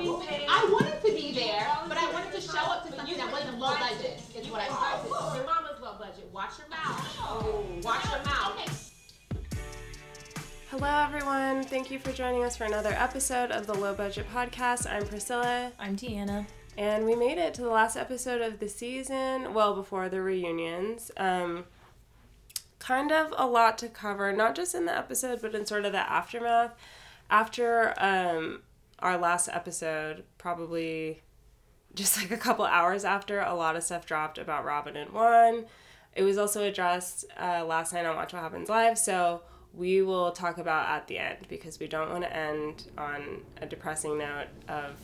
be paid. I wanted to be there, but I wanted to show up to something that wasn't low budget. Is what I tried. Your mama's low budget. Watch your mouth. Watch your mouth. Hello, everyone. Thank you for joining us for another episode of the Low Budget Podcast. I'm Priscilla, I'm Tiana. and we made it to the last episode of the season, well, before the reunions. Um, kind of a lot to cover, not just in the episode, but in sort of the aftermath. After um, our last episode, probably just like a couple hours after, a lot of stuff dropped about Robyn and Juan. It was also addressed uh, last night on Watch What Happens Live, so we will talk about at the end because we don't want to end on a depressing note of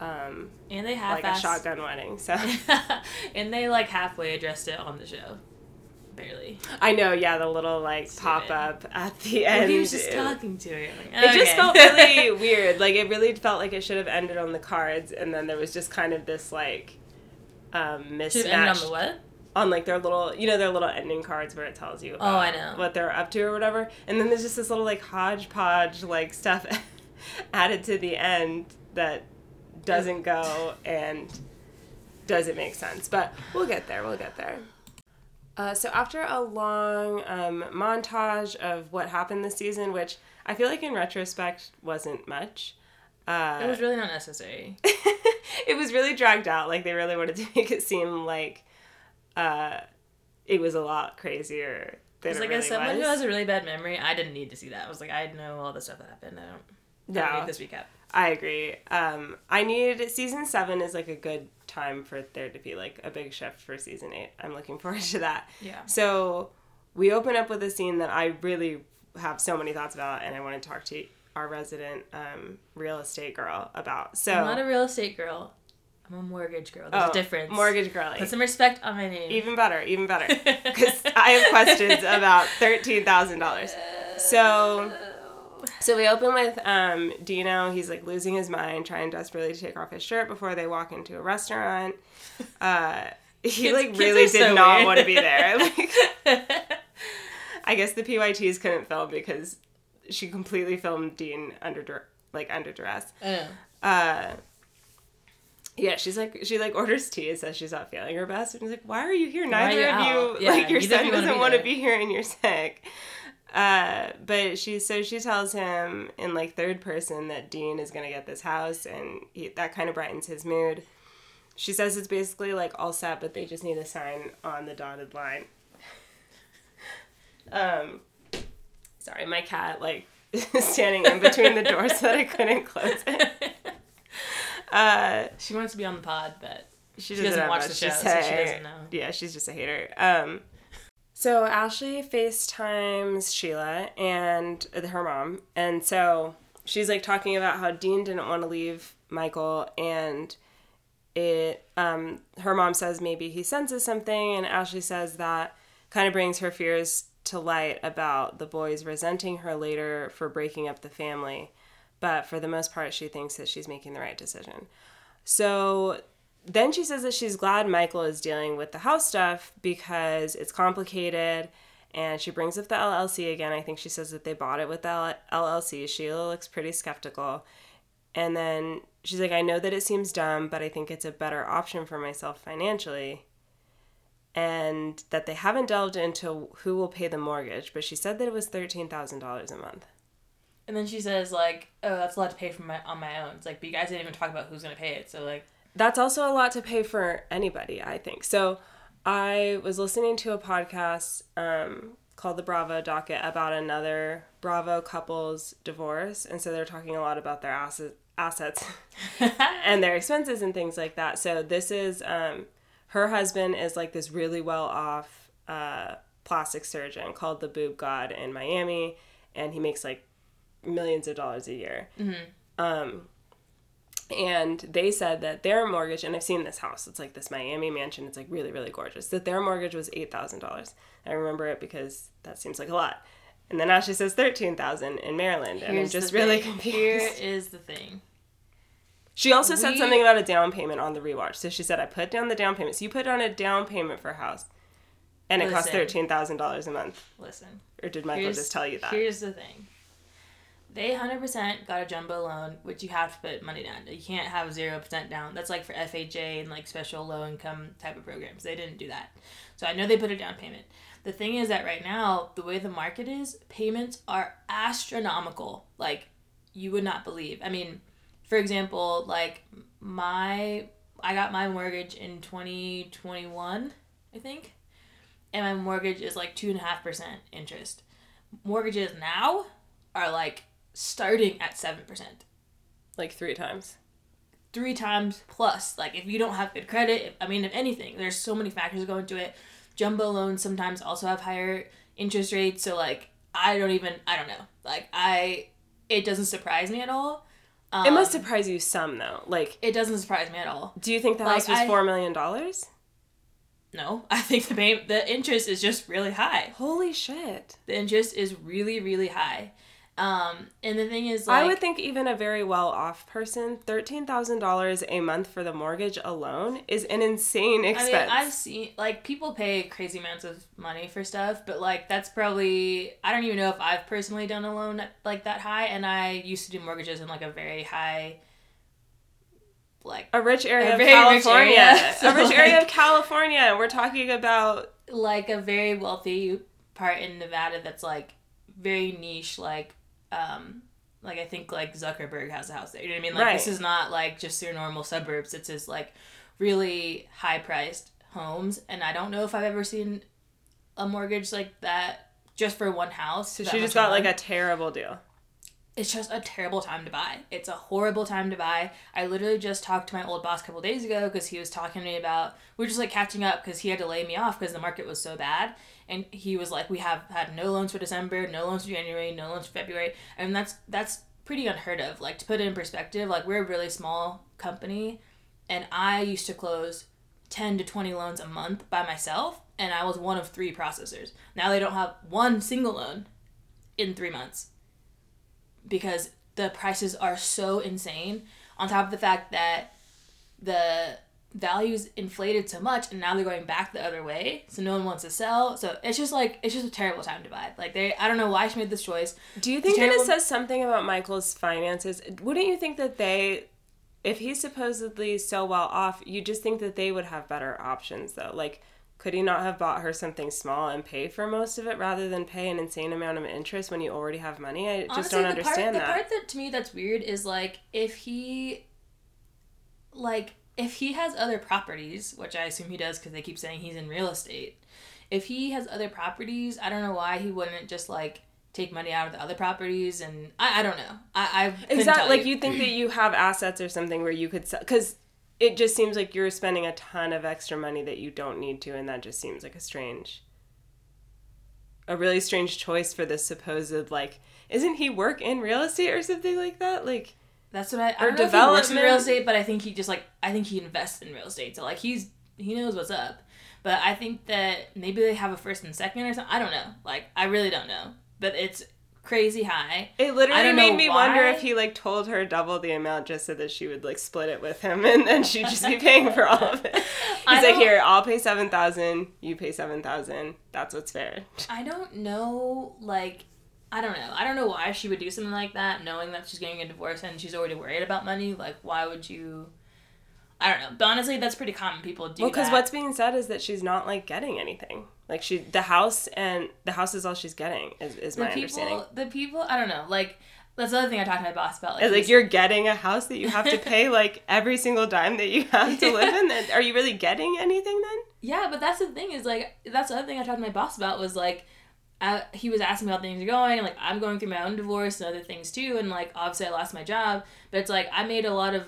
um, And they like half a shotgun wedding. So and they like halfway addressed it on the show. Barely. I know, yeah, the little like pop up at the Well, end. he was just talking to her. Like, It just felt really weird. Like it really felt like it should have ended on the cards, and then there was just kind of this like um, Should have ended on mismatch the what? on like their little, you know, their little ending cards where it tells you. Oh, I know. what they're up to or whatever. And then there's just this little like hodgepodge like stuff added to the end that doesn't go and doesn't make sense. But we'll get there. We'll get there. Uh, so after a long um, montage of what happened this season, which I feel like in retrospect wasn't much. Uh, It was really not necessary. it was really dragged out. Like they really wanted to make it seem like uh, it was a lot crazier than it like really as someone was. who has a really bad memory, I didn't need to see that. I was like, I know all the stuff that happened. I don't. I don't No. need this recap. I agree. Um, I need season seven is like a good time for there to be like a big shift for season eight. I'm looking forward to that. Yeah. So we open up with a scene that I really have so many thoughts about, and I want to talk to our resident um, real estate girl about. So I'm not a real estate girl. I'm a mortgage girl. There's Oh, a difference. mortgage girly. Put some respect on my name. Even better, even better. Because I have questions about thirteen thousand dollars. So, so we open with um, Dino. He's like losing his mind, trying desperately to take off his shirt before they walk into a restaurant. Uh, he Kids- like really did so not weird. want to be there. Like, I guess the PYTs couldn't film because she completely filmed Dean under like under duress. Know. Uh, yeah, she's like she like orders tea and says she's not feeling her best, and he's like, "Why are you here? Neither you of out? you Yeah, like your son you wanna doesn't be want to be here, and you're sick." Uh, but she so she tells him in like third person that Dean is gonna get this house, and he, that kind of brightens his mood. She says it's basically like all set, but they just need a sign on the dotted line. Um, sorry, my cat like standing in between the doors so that I couldn't close it. Uh, She wants to be on the pod, but she, She doesn't watch the show, so she doesn't know. Yeah, she's just a hater. Um, so Ashley FaceTimes Sheila and her mom, and so she's like talking about how Dean didn't want to leave Michael, and it. Um, her mom says maybe he senses something, and Ashley says that kind of brings her fears to light about the boys resenting her later for breaking up the family. But for the most part, she thinks that she's making the right decision. So then she says that she's glad Michael is dealing with the house stuff because it's complicated. And she brings up the LLC again. I think she says that they bought it with the LLC. Sheila looks pretty skeptical. And then she's like, I know that it seems dumb, but I think it's a better option for myself financially. And that they haven't delved into who will pay the mortgage, but she said that it was $13,000 a month. and then she says like, "Oh, that's a lot to pay for my on my own." It's like, but you guys didn't even talk about who's gonna pay it. So like, that's also a lot to pay for anybody, I think. So I was listening to a podcast um, called the Bravo Docket about another Bravo couple's divorce. And so they're talking a lot about their asset, assets and their expenses and things like that. So this is um, her husband is like this really well off uh, plastic surgeon called the Boob God in Miami. And he makes like millions of dollars a year. Um, and they said that their mortgage and i've seen this house it's like this miami mansion it's like really really gorgeous that their mortgage was $8000 i remember it because that seems like a lot and then ashley says 13000 in maryland and i'm just really thing. confused Here is the thing. she also said something about a down payment on the rewatch so she said i put down the down payment so you put down a down payment for a house and it cost Listen. $13000 a month Listen. or did michael Here's- just tell you that Here's the thing. They 100% got a jumbo loan, which you have to put money down. You can't have 0% down. That's like for FHA and like special low income type of programs. They didn't do that. So I know they put a down payment. The thing is that right now, the way the market is, payments are astronomical. Like you would not believe. I mean, for example, like my I got my mortgage in 2021, I think. And my mortgage is like two and a half percent interest. Mortgages now are like starting at seven percent. Like three times. Three times plus. Like if you don't have good credit, if, I mean if anything, there's so many factors go into it. Jumbo loans sometimes also have higher interest rates, so like I don't even I don't know. Like I it doesn't surprise me at all. Um, it must surprise you some though. Like, it doesn't surprise me at all. do you think the Like, house was I- four million dollars? No, I think the pay- the interest is just really high. Holy shit! The interest is really really high. Um, and the thing is, like, I would think even a very well off person, thirteen thousand dollars a month for the mortgage alone is an insane I expense. mean, I've seen like people pay crazy amounts of money for stuff, but like that's probably I don't even know if I've personally done a loan like that high, and I used to do mortgages in like a very high, like a rich area A of very rich California. area. a rich So, area of California. We're talking about like a very wealthy part in Nevada that's like very niche, like um like I think like Zuckerberg has a house there. You know what I mean? Like this is not like just your normal suburbs. It's just like really high priced homes, and I don't know if I've ever seen a mortgage like that just for one house. so she just got like a terrible deal. It's just a terrible time to buy. It's a horrible time to buy. I literally just talked to my old boss a couple days ago because he was talking to me about we are just like catching up because he had to lay me off because the market was so bad, and he was like, "We have had no loans for December, no loans for January, no loans for February," and that's that's pretty unheard of. Like to put it in perspective, like we're a really small company, and I used to close ten to twenty loans a month by myself, and I was one of three processors. Now they don't have one single loan in three months because the prices are so insane on top of the fact that the values inflated so much and now they're going back the other way so no one wants to sell so it's just like it's just a terrible time to buy like they i don't know why she made this choice Do you think that it says something about Michael's finances? Wouldn't you think that they, if he's supposedly so well off, you just think that they would have better options though? Like, could he not have bought her something small and pay for most of it rather than pay an insane amount of interest when you already have money? I just don't the understand part, that. The part that to me that's weird is like if he, like if he has other properties, which I assume he does because they keep saying he's in real estate. If he has other properties, I don't know why he wouldn't just like take money out of the other properties, and I, I don't know. I I Exactly. Like you think that you have assets or something where you could sell because it just seems like you're spending a ton of extra money that you don't need to, and that just seems like a strange, a really strange choice for this supposed like. Isn't he work in real estate or something like that? Like That's what I. I Or don't know if he works in real estate, but I think he just like I think he invests in real estate. So like he's he knows what's up. But I think that maybe they have a first and second or something. I don't know. Like I really don't know. But it's crazy high. it literally made me wonder if he like told her double the amount just so that she would like split it with him, and then she'd just be paying for all of it. He's I like, here, I'll pay seven thousand, you pay seven thousand. That's what's fair. I don't know. Like I don't know. I don't know why she would do something like that, knowing that she's getting a divorce and she's already worried about money. Like why would you? I don't know. But honestly, that's pretty common. People do Well, because what's being said is that she's not like getting anything. Like she, the house and the house is all she's getting. Is, is the my people, understanding. the people. I don't know. Like that's the other thing I talked to my boss about. It's like you're getting a house that you have to pay like every single dime that you have to live in. Then are you really getting anything then? Yeah, but that's the thing is like that's the other thing I talked to my boss about was like I, he was asking me how things are going. Like I'm going through my own divorce and other things too, and like obviously I lost my job, but it's like I made a lot of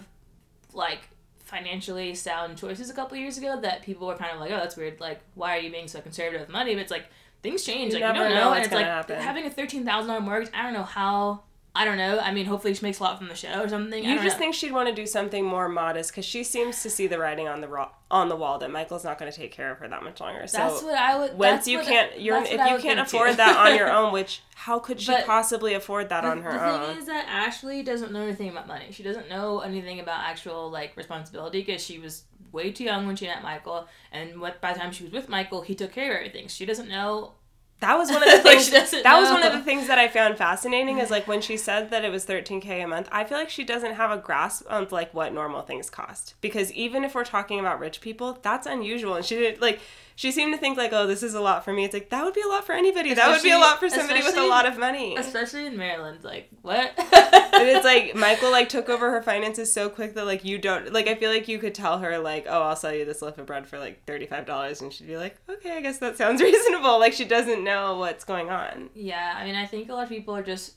like financially sound choices a couple years ago that people were kind of like, oh, that's weird. Like why are you being so conservative with money? But it's like things change. You like you don't know know, and it's like happen. having a thirteen thousand dollar mortgage. I don't know how. I don't know. I mean, hopefully she makes a lot from the show or something. I You just know. think she'd want to do something more modest because she seems to see the writing on the ro- on the wall that Michael's not going to take care of her that much longer. So that's what I would. once you can't, you're if you can't too. afford that on your own, which how could she But possibly afford that on her the own? thing is that Ashley doesn't know anything about money. She doesn't know anything about actual like responsibility because she was way too young when she met Michael, and what by the time she was with Michael, he took care of everything. She doesn't know that was one of the Like, things doesn't that was one of the things that I found fascinating is like when she said that it was 13k a month I feel like she doesn't have a grasp of like what normal things cost. Because even if we're talking about rich people that's unusual. And she didn't like she seemed to think like oh this is a lot for me it's like that would be a lot for anybody that would be a lot for somebody with a lot of money Especially in Maryland, like what? and it's like Michael like took over her finances so quick that like you don't like I feel like you could tell her like oh I'll sell you this loaf of bread for like thirty five dollars and she'd be like okay I guess that sounds reasonable like she doesn't know what's going on Yeah, I mean, I think a lot of people are just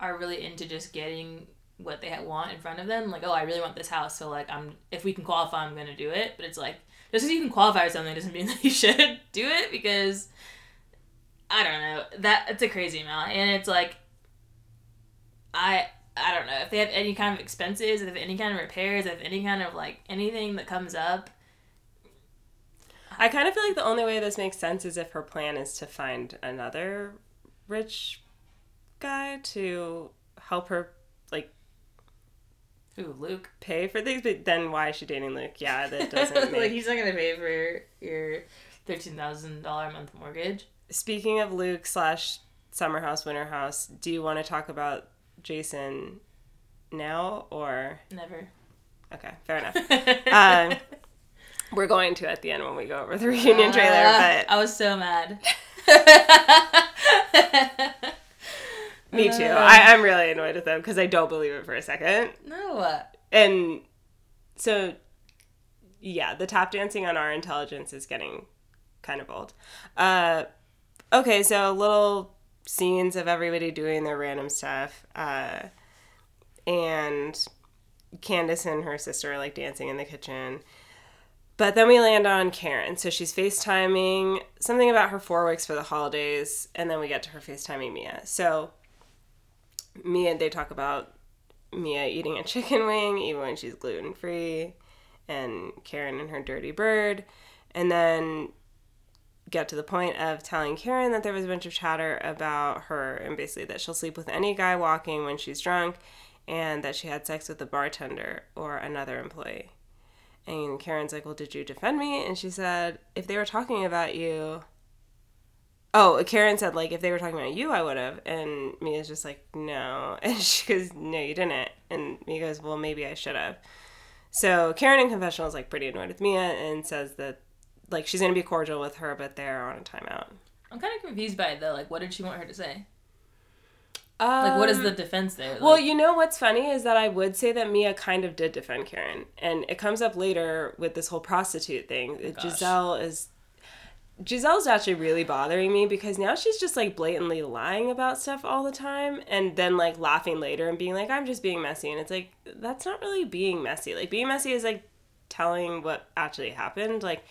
are really into just getting what they want in front of them. Like, oh, I really want this house, so like, I'm if we can qualify, I'm gonna do it. But it's like just because you can qualify for something doesn't mean that you should do it? Because I don't know. That it's a crazy amount, and it's like I I don't know. If they have any kind of expenses, if they have any kind of repairs, if any kind of like anything that comes up. I kind of feel like the only way this makes sense is if her plan is to find another rich guy to help her Ooh, Luke. pay for things but then why is she dating Luke yeah that doesn't make like he's not gonna pay for your thirteen thousand dollar a month mortgage. Speaking of Luke slash Summer House, Winter House, do you want to talk about Jason now or Never. okay, fair enough. Um, We're going to at the end when we go over the reunion trailer, Uh, but I was so mad. me too. uh, I, I'm really annoyed with them because I don't believe it for a second. no. And so, yeah, the tap dancing on our intelligence is getting kind of old. Uh, okay, so little scenes of everybody doing their random stuff. Uh, and Candiace and her sister are like dancing in the kitchen. But then we land on Karen. So she's FaceTiming something about her four weeks for the holidays, and then we get to her FaceTiming Mia. So Mia, they talk about Mia eating a chicken wing even when she's gluten free, and Karen and her dirty bird, and then get to the point of telling Karen that there was a bunch of chatter about her and basically that she'll sleep with any guy walking when she's drunk, and that she had sex with a bartender or another employee. And Karen's like, Well, did you defend me? And she said, If they were talking about you. Oh, Karen said, like, if they were talking about you, I would have. And Mia's just like, No. And she goes, No, you didn't. And Mia goes, Well, maybe I should have. So Karen in confessional is like pretty annoyed with Mia and says that, like, she's going to be cordial with her, but they're on a timeout. I'm kind of confused by it though. Like, what did she want her to say? Like, what is Um, the defense there? Like, Well, you know what's funny is that I would say that Mia kind of did defend Karen, and it comes up later with this whole prostitute thing. Oh. Gizelle is Gizelle's actually really bothering me because now she's just like blatantly lying about stuff all the time, and then like laughing later and being like, "I'm just being messy," and it's like that's not really being messy. Like being messy is like telling what actually happened, like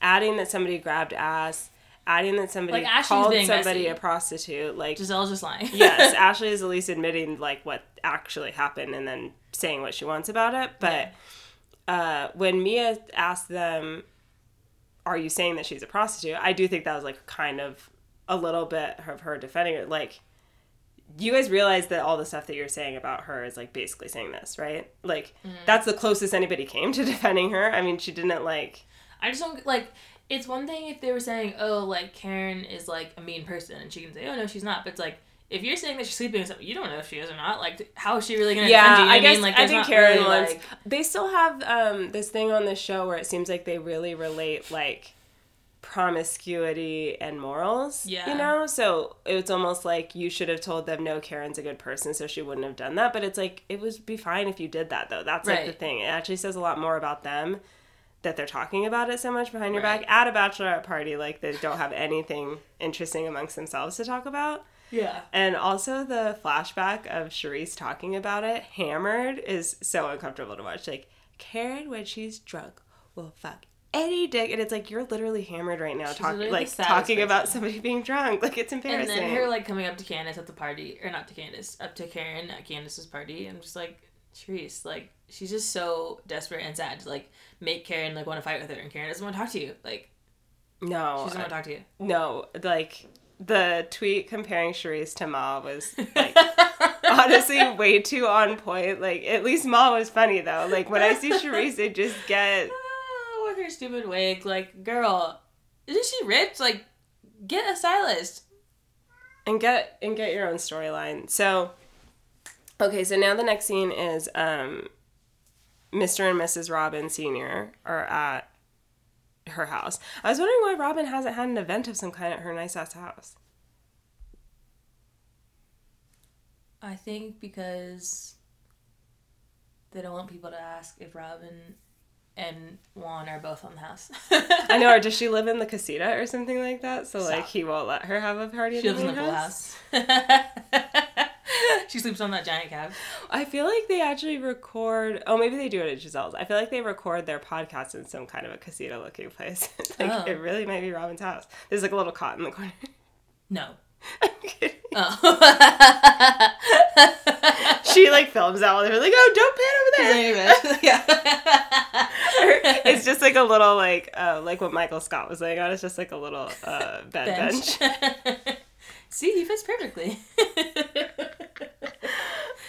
adding that somebody grabbed ass. Adding that somebody Like, called somebody messy. a prostitute, like Gizelle's just lying. yes, Ashley is at least admitting like what actually happened and then saying what she wants about it. But uh, when Mia asked them, "Are you saying that she's a prostitute?" I do think that was like kind of a little bit of her defending it. Like, you guys realize that all the stuff that you're saying about her is like basically saying this, right? Like, mm-hmm. that's the closest anybody came to defending her. I mean, she didn't like. I just don't like. It's one thing if they were saying, "Oh, like Karen is like a mean person," and she can say, "Oh no, she's not." But it's like if you're saying that she's sleeping with something, you don't know if she is or not. Like, how is she really gonna Yeah, defend you? You know I guess mean? Like, I think Karen really, wants. like- They still have um, this thing on the show where it seems like they really relate like promiscuity and morals. Yeah. you know. So it's almost like you should have told them, "No, Karen's a good person," so she wouldn't have done that. But it's like it would be fine if you did that, though. That's like the thing. It actually says a lot more about them that they're talking about it so much behind your Right. back at a bachelorette party. Like they don't have anything interesting amongst themselves to talk about. Yeah. And also the flashback of Charrisse talking about it, hammered, is so uncomfortable to watch. Like, Karen, when she's drunk, will fuck any dick. And it's like, you're literally hammered right now, talking like talking about somebody being drunk. Like, it's embarrassing And then her like coming up to Candiace at the party, or not to Candiace, up to Karen at Candiace's party. I'm just like, Therese, like she's just so desperate and sad to like make Karen like want to fight with her, and Karen doesn't want to talk to you. Like no, she doesn't want to talk to you. no, like, the tweet comparing Charrisse to Ma was like honestly way too on point. Like, at least Ma was funny though. Like, when I see Charrisse, I just get. Ah, with her stupid wig, like girl, isn't she rich? Like, get a stylist. and get and get your own storyline. So, okay, so now the next scene is um, Mr. and Mrs. Robyn Senior are at her house. I was wondering why Robyn hasn't had an event of some kind at her nice ass house. I think because they don't want people to ask if Robyn and Juan are both on the house. I know, or does she live in the casita or something like that? So like he won't let her have a party. She at lives in the house? house. she sleeps on that giant couch. I feel like they actually record. Oh, maybe they do it at Gizelle's. I feel like they record their podcast in some kind of a casita looking place. like Oh. it really might be Robyn's house. There's like a little cot in the corner. No. I'm kidding. Oh. she like films out with her like, oh, don't pan over there. yeah. it's just like a little like uh, like what Michael Scott was laying on. It's just like a little uh, bed bench. Bench. See, he fits perfectly.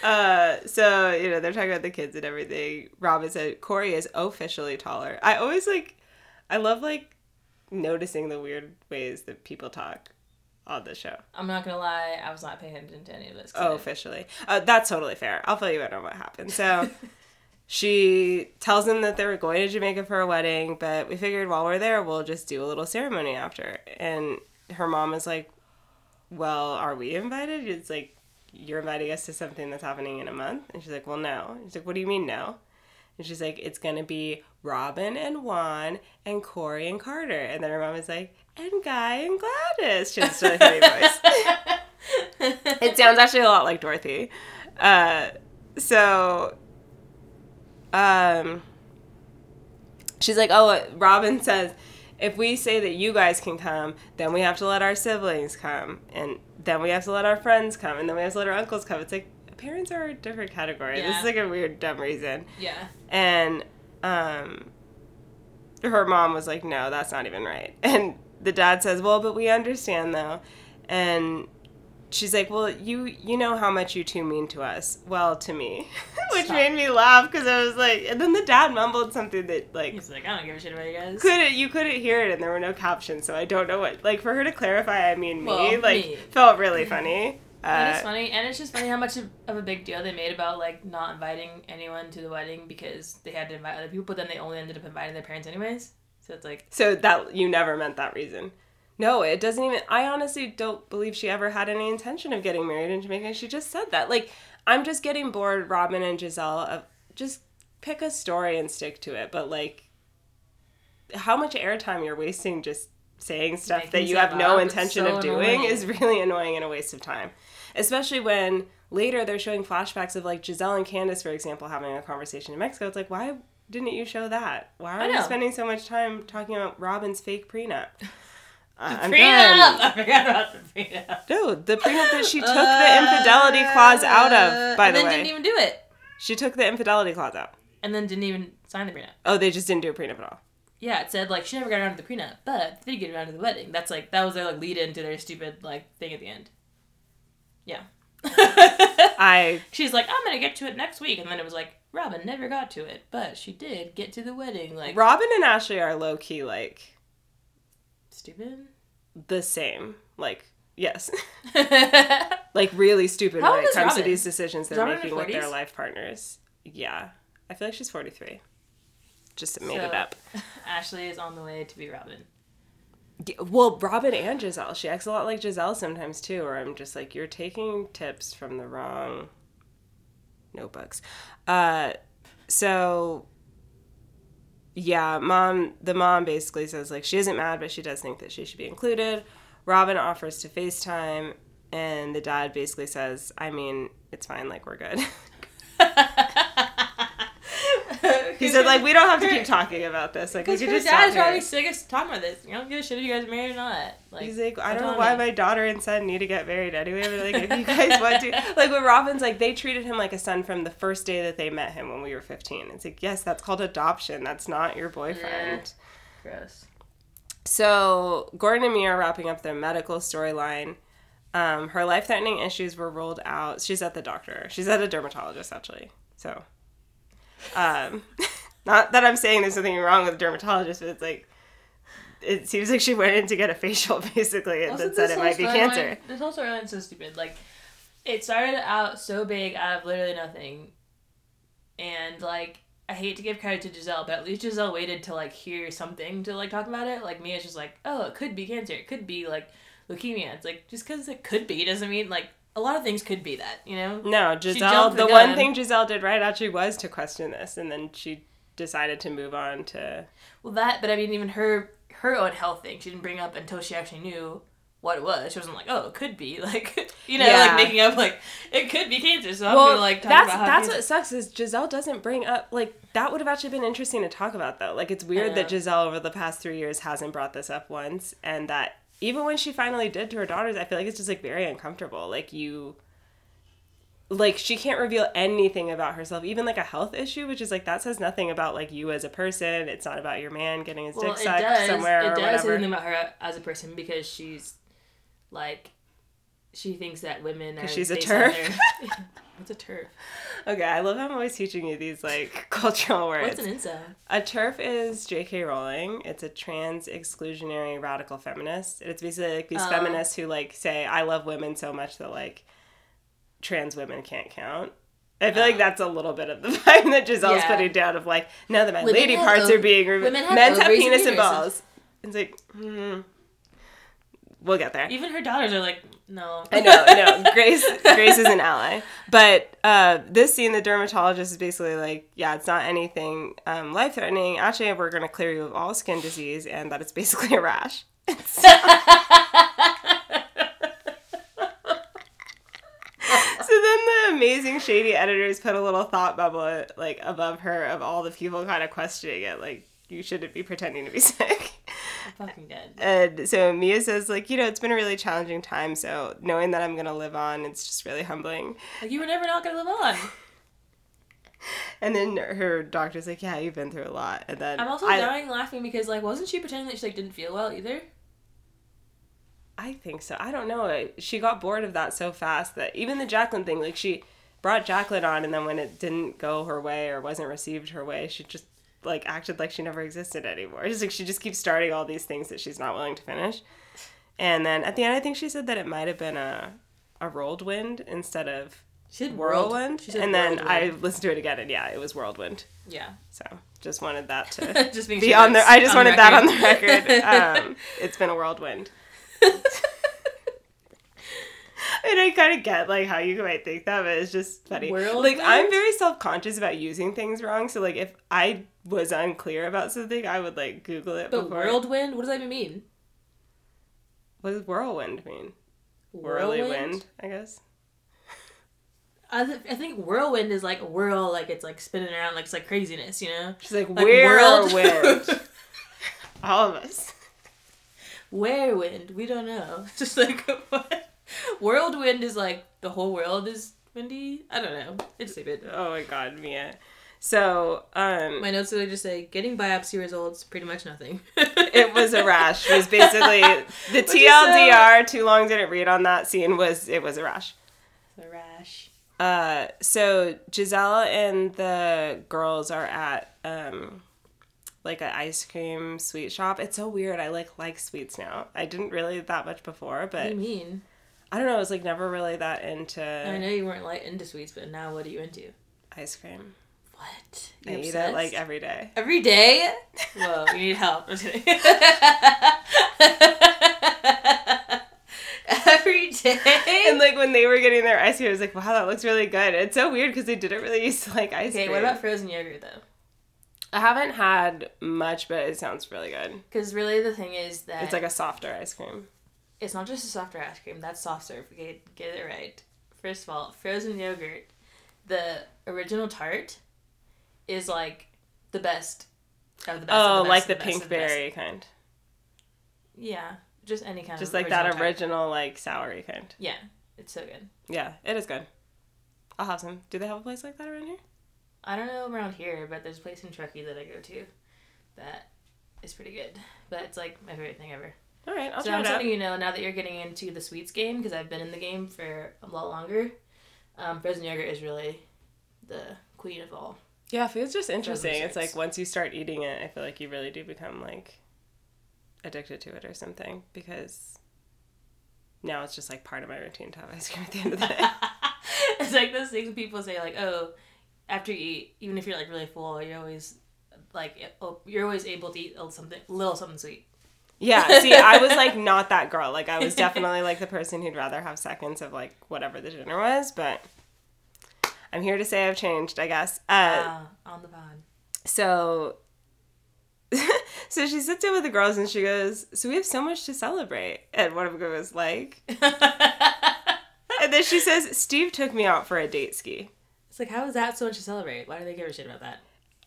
Uh, so you know they're talking about the kids and everything. Robyn said Corey is officially taller. I always like, I love like noticing the weird ways that people talk on the show. I'm not gonna lie, I was not paying attention to any of this. Oh, officially. Uh, that's totally fair. I'll fill you in on what happened. So she tells them that they were going to Jamaica for a wedding, but we figured while we're there, we'll just do a little ceremony after. And her mom is like, Well, are we invited? It's like, You're inviting us to something that's happening in a month? And she's like, Well, no. She's like, What do you mean, no? And she's like, It's going to be Robyn and Juan and Corey and Carter. And then her mom is like, And Guy and Gladys. She has a really funny voice it sounds actually a lot like Dorothy. Uh, so, um, she's like, oh, Robyn says, if we say that you guys can come, then we have to let our siblings come, and then we have to let our friends come, and then we have to let our uncles come. It's like parents are a different category. This is like a weird, dumb reason. yeah. And um, her mom was like, no, that's not even right. And the dad says, well, but we understand though. And she's like, well, you you know how much you two mean to us. Well, to me, which Stop. made me laugh because I was like, and then the dad mumbled something that like He's like, I don't give a shit about you guys. couldn't you couldn't hear it and there were no captions, so I don't know what like for her to clarify. I mean, me Well, like me. felt really funny. It's Uh, funny, and it's just funny how much of, of a big deal they made about like not inviting anyone to the wedding because they had to invite other people, but then they only ended up inviting their parents anyways. So it's like, So that you never meant that reason. No, it doesn't even. I honestly don't believe she ever had any intention of getting married in Jamaica. She just said that. Like, I'm just getting bored, Robyn and Gizelle, of just pick a story and stick to it. But like, how much airtime you're wasting just saying stuff that you have no up, intention so of doing annoying. is really annoying and a waste of time. Especially when later they're showing flashbacks of like Gizelle and Candiace, for example, having a conversation in Mexico. It's like, why didn't you show that? Why are you spending so much time talking about Robyn's fake prenup? Uh, I'm prenup! done. I forgot about the prenup. No, the prenup that she took the infidelity clause out of, by and the then way. didn't even do it. She took the infidelity clause out. And then didn't even sign the prenup. Oh, they just didn't do a prenup at all. Yeah, it said like she never got around to the prenup, but they did get around to the wedding. That's like that was their like lead into their stupid like thing at the end. Yeah. I She's like, I'm gonna get to it next week, and then it was like, Robyn never got to it, but she did get to the wedding. Like, Robyn and Ashley are low key like stupid. the same. Like yes, like really stupid How when it comes to these decisions they're Robyn making with their life partners. Yeah, I feel like she's forty three. Just made it up. Ashley is on the way to be Robyn. Yeah, Well, Robyn and Gizelle. She acts a lot like Gizelle sometimes too, where I'm just like, you're taking tips from the wrong notebooks. Uh, so yeah, mom. The mom basically says like she isn't mad, but she does think that she should be included. Robyn offers to FaceTime, and the dad basically says, "I mean, it's fine. Like we're good." he said like we don't have to keep talking about this. Like we could just dad's here." probably sick of talking about this. You don't give a shit if you guys are married or not. Like, He's like, I don't know why my daughter and son need to get married anyway, but like, if you guys want to, like, when Robyn's like, they treated him like a son from the first day that they met him when we were 15. It's like, yes, that's called adoption. That's not your boyfriend. Gross. So, Gordon and Mia are wrapping up their medical storyline. Um, her life threatening issues were ruled out. She's at the doctor. She's at a dermatologist, actually. So, um, not that I'm saying there's something wrong with a dermatologist, but it's like, it seems like she went in to get a facial basically and Also, then said it might be cancer. This whole storyline's so stupid. Like, it started out so big out of literally nothing, and like I hate to give credit to Gizelle, but at least Gizelle waited to like hear something to like talk about it. Like Mia's just like, oh, it could be cancer. It could be like leukemia. It's like just because it could be doesn't mean like a lot of things could be that. You know. No, Gizelle. The, the one thing Gizelle did right actually was to question this, and then she decided to move on to. Well, that, but I mean, even her her own health thing, she didn't bring up until she actually knew what it was. She wasn't like, oh, it could be like, you know, Yeah. like making up like it could be cancer. So I'm gonna like talk that's about that's cancer- what sucks is Gizelle doesn't bring up like that would have actually been interesting to talk about though. Like it's weird that. Gizelle over the past three years hasn't brought this up once, and that even when she finally did to her daughters, I feel like it's just like very uncomfortable. Like you. Like she can't reveal anything about herself, even like a health issue, which is like that says nothing about like you as a person. It's not about your man getting his well, dick sucked does. somewhere it or does say something about her as a person because she's like, she thinks that women are. she's a turf? What's a turf? Okay, I love how I'm always teaching you these like cultural words. What's an incel? A turf is J.K. Rowling. It's a trans exclusionary radical feminist. It's basically like these Oh. feminists who like say, "I love women so much that like trans women can't count." I feel like Oh. that's a little bit of the vibe that Gizelle's Yeah. putting down of like, now that my Women lady parts ov- are being removed, men's have penis and balls. It's like, hmm, we'll get there. Even her daughters are like, no. I know, know. Grace Grace is an ally. But uh, this scene, the dermatologist is basically like, yeah, it's not anything um, life threatening. Actually, we're going to clear you of all skin disease and that it's basically a rash. So then the amazing shady editors put a little thought bubble like above her of all the people kind of questioning it, like you shouldn't be pretending to be sick. fucking dead. And so Mia says, like, you know, it's been a really challenging time. So knowing that I'm gonna live on, it's just really humbling. Like you were never not gonna live on. And then her doctor's like, yeah, you've been through a lot. And then I'm also I, dying laughing because like wasn't she pretending that she like didn't feel well either? I think so. I don't know. She got bored of that so fast that even the Jacqueline thing, like she brought Jacqueline on, and then when it didn't go her way or wasn't received her way, she just like acted like she never existed anymore. It's like she just keeps starting all these things that she's not willing to finish. And then at the end, I think she said that it might have been a a rolled wind instead of She said whirlwind. She said and then I listened to it again, and yeah, it was whirlwind. yeah. So just wanted that to just be on there. I just wanted that on the record. record. Um, it's been a whirlwind. And I kind of get like how you might think that, but it's just funny. World Like Whirlwind? I'm very self conscious about using things wrong. So like if I was unclear about something, I would like Google it. but before. whirlwind, what does that even mean? What does whirlwind mean? Whirly wind, I guess. I, th- I think whirlwind is like whirl, like it's like spinning around, like it's like craziness, you know? She's like, Like whirlwind. All of us. Whirlwind, we don't know. Just like what? Whirlwind is like the whole world is windy. I don't know. It's stupid. Oh my god, Mia. So, um, My notes literally just say getting biopsy results, pretty much nothing. it was a rash. It was basically the TLDR. Too long didn't read on that scene. Was it was a rash. The rash. Uh, so Gizelle and the girls are at um, like an ice cream sweet shop. It's so weird. I like like sweets now. I didn't really that much before, What do but you mean? I don't know. I was like never really that into I know you weren't like into sweets, but now what are you into? ice cream. What? I You eat it like every day. every day. Whoa, you need help. I'm kidding. every day. And like when they were getting their ice cream, I was like, wow, that looks really good. It's so weird because they didn't really used to like ice Okay, cream. what about frozen yogurt though? I haven't had much, but it sounds really good. Because really, the thing is that It's like a softer ice cream. It's not just a softer ice cream. That's soft serve. Okay, get it right. First of all, frozen yogurt, the original tart, is like the best of the best. Oh, of the oh, best, like the pink the best. berry kind. Yeah, just any kind Just like that tart. original, like soury kind. Yeah, it's so good. Yeah, it is good. I'll have some. Do they have a place like that around here? I don't know around here, but there's a place in Truckee that I go to that is pretty good. But it's like my favorite thing ever. All right, I'll so try I'm it out. you know now that you're getting into the sweets game because I've been in the game for a lot longer. Um, frozen yogurt is really the queen of all. Yeah, food's just interesting. It's like once you start eating it, I feel like you really do become like addicted to it or something because now it's just like part of my routine to have ice cream at the end of the day. it's like those things people say like, oh, after you eat, even if you're like really full, you're always like oh, you're always able to eat a something, little something sweet. Yeah, see, I was like not that girl. Like I was definitely like the person who'd rather have seconds of like whatever the dinner was, but I'm here to say I've changed, I guess. Uh, Ah, on the pod. so so she sits in with the girls and she goes, "So we have so much to celebrate." And one of them goes like, and then she says, "Steve took me out for a date ski." It's like, how is that so much to celebrate? Why do they give a shit about that?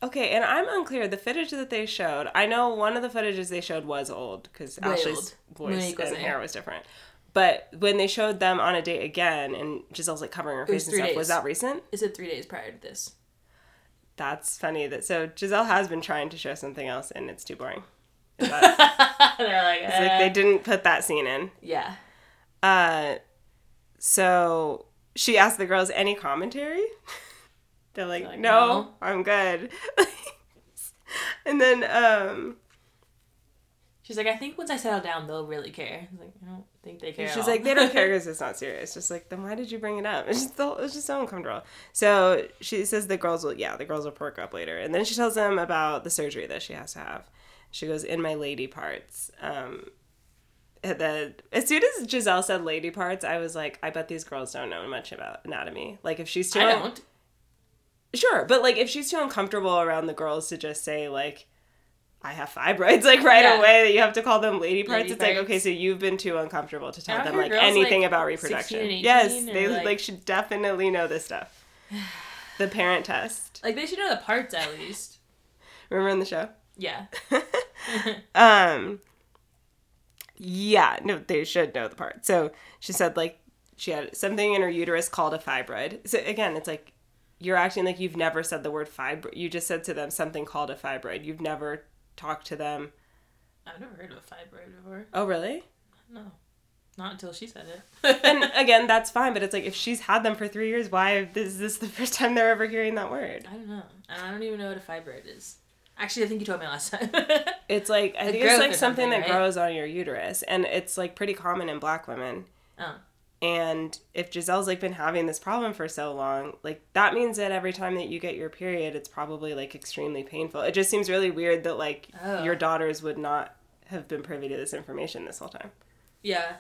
Okay, and I'm unclear. The footage that they showed, I know one of the footages they showed was old because Ashley's voice and hair was different. But when they showed them on a date again, and Gizelle's like covering her face and stuff, was that recent? Is it three days prior to this. That's funny. That so Gizelle has been trying to show something else, and it's too boring. That- They're like, it's like "Eh." they didn't put that scene in. yeah. Uh, so she asked the girls any commentary. They're like, like, no, "No." I'm good. and then um, She's like, I think once I settle down, they'll really care. I like, I don't think they care. she's all." like, they don't care because it's not serious. Just like, then why did you bring it up? It's just so, it's just so uncomfortable. So she says the girls will, yeah, the girls will perk up later. And then she tells them about the surgery that she has to have. She goes, in my lady parts. Um, then as soon as Gizelle said lady parts, I was like, I bet these girls don't know much about anatomy. Like if she's too I don't. Sure, but like if she's too uncomfortable around the girls to just say like I have fibroids like right Yeah. away that you have to call them lady parts. Lady it's like okay, so you've been too uncomfortable to tell them like anything like, about reproduction. yes, they like- like... should definitely know this stuff. The parent test. Like they should know the parts at least. Remember in the show? Yeah. um yeah no they should know the part so she said like she had something in her uterus called a fibroid so again it's like you're acting like you've never said the word fibroid you just said to them something called a fibroid you've never talked to them I've never heard of a fibroid before. oh really No. Not until she said it. and again that's fine but it's like if she's had them for three years why is this the first time they're ever hearing that word I don't know. And I don't even know what a fibroid is. Actually, I think you told me last time. it's like i think it's like something something, that right? grows on your uterus and it's like pretty common in black women oh. And if Gizelle's like been having this problem for so long, like that means that every time that you get your period, it's probably like extremely painful. It just seems really weird that like Oh. your daughters would not have been privy to this information this whole time. Yeah.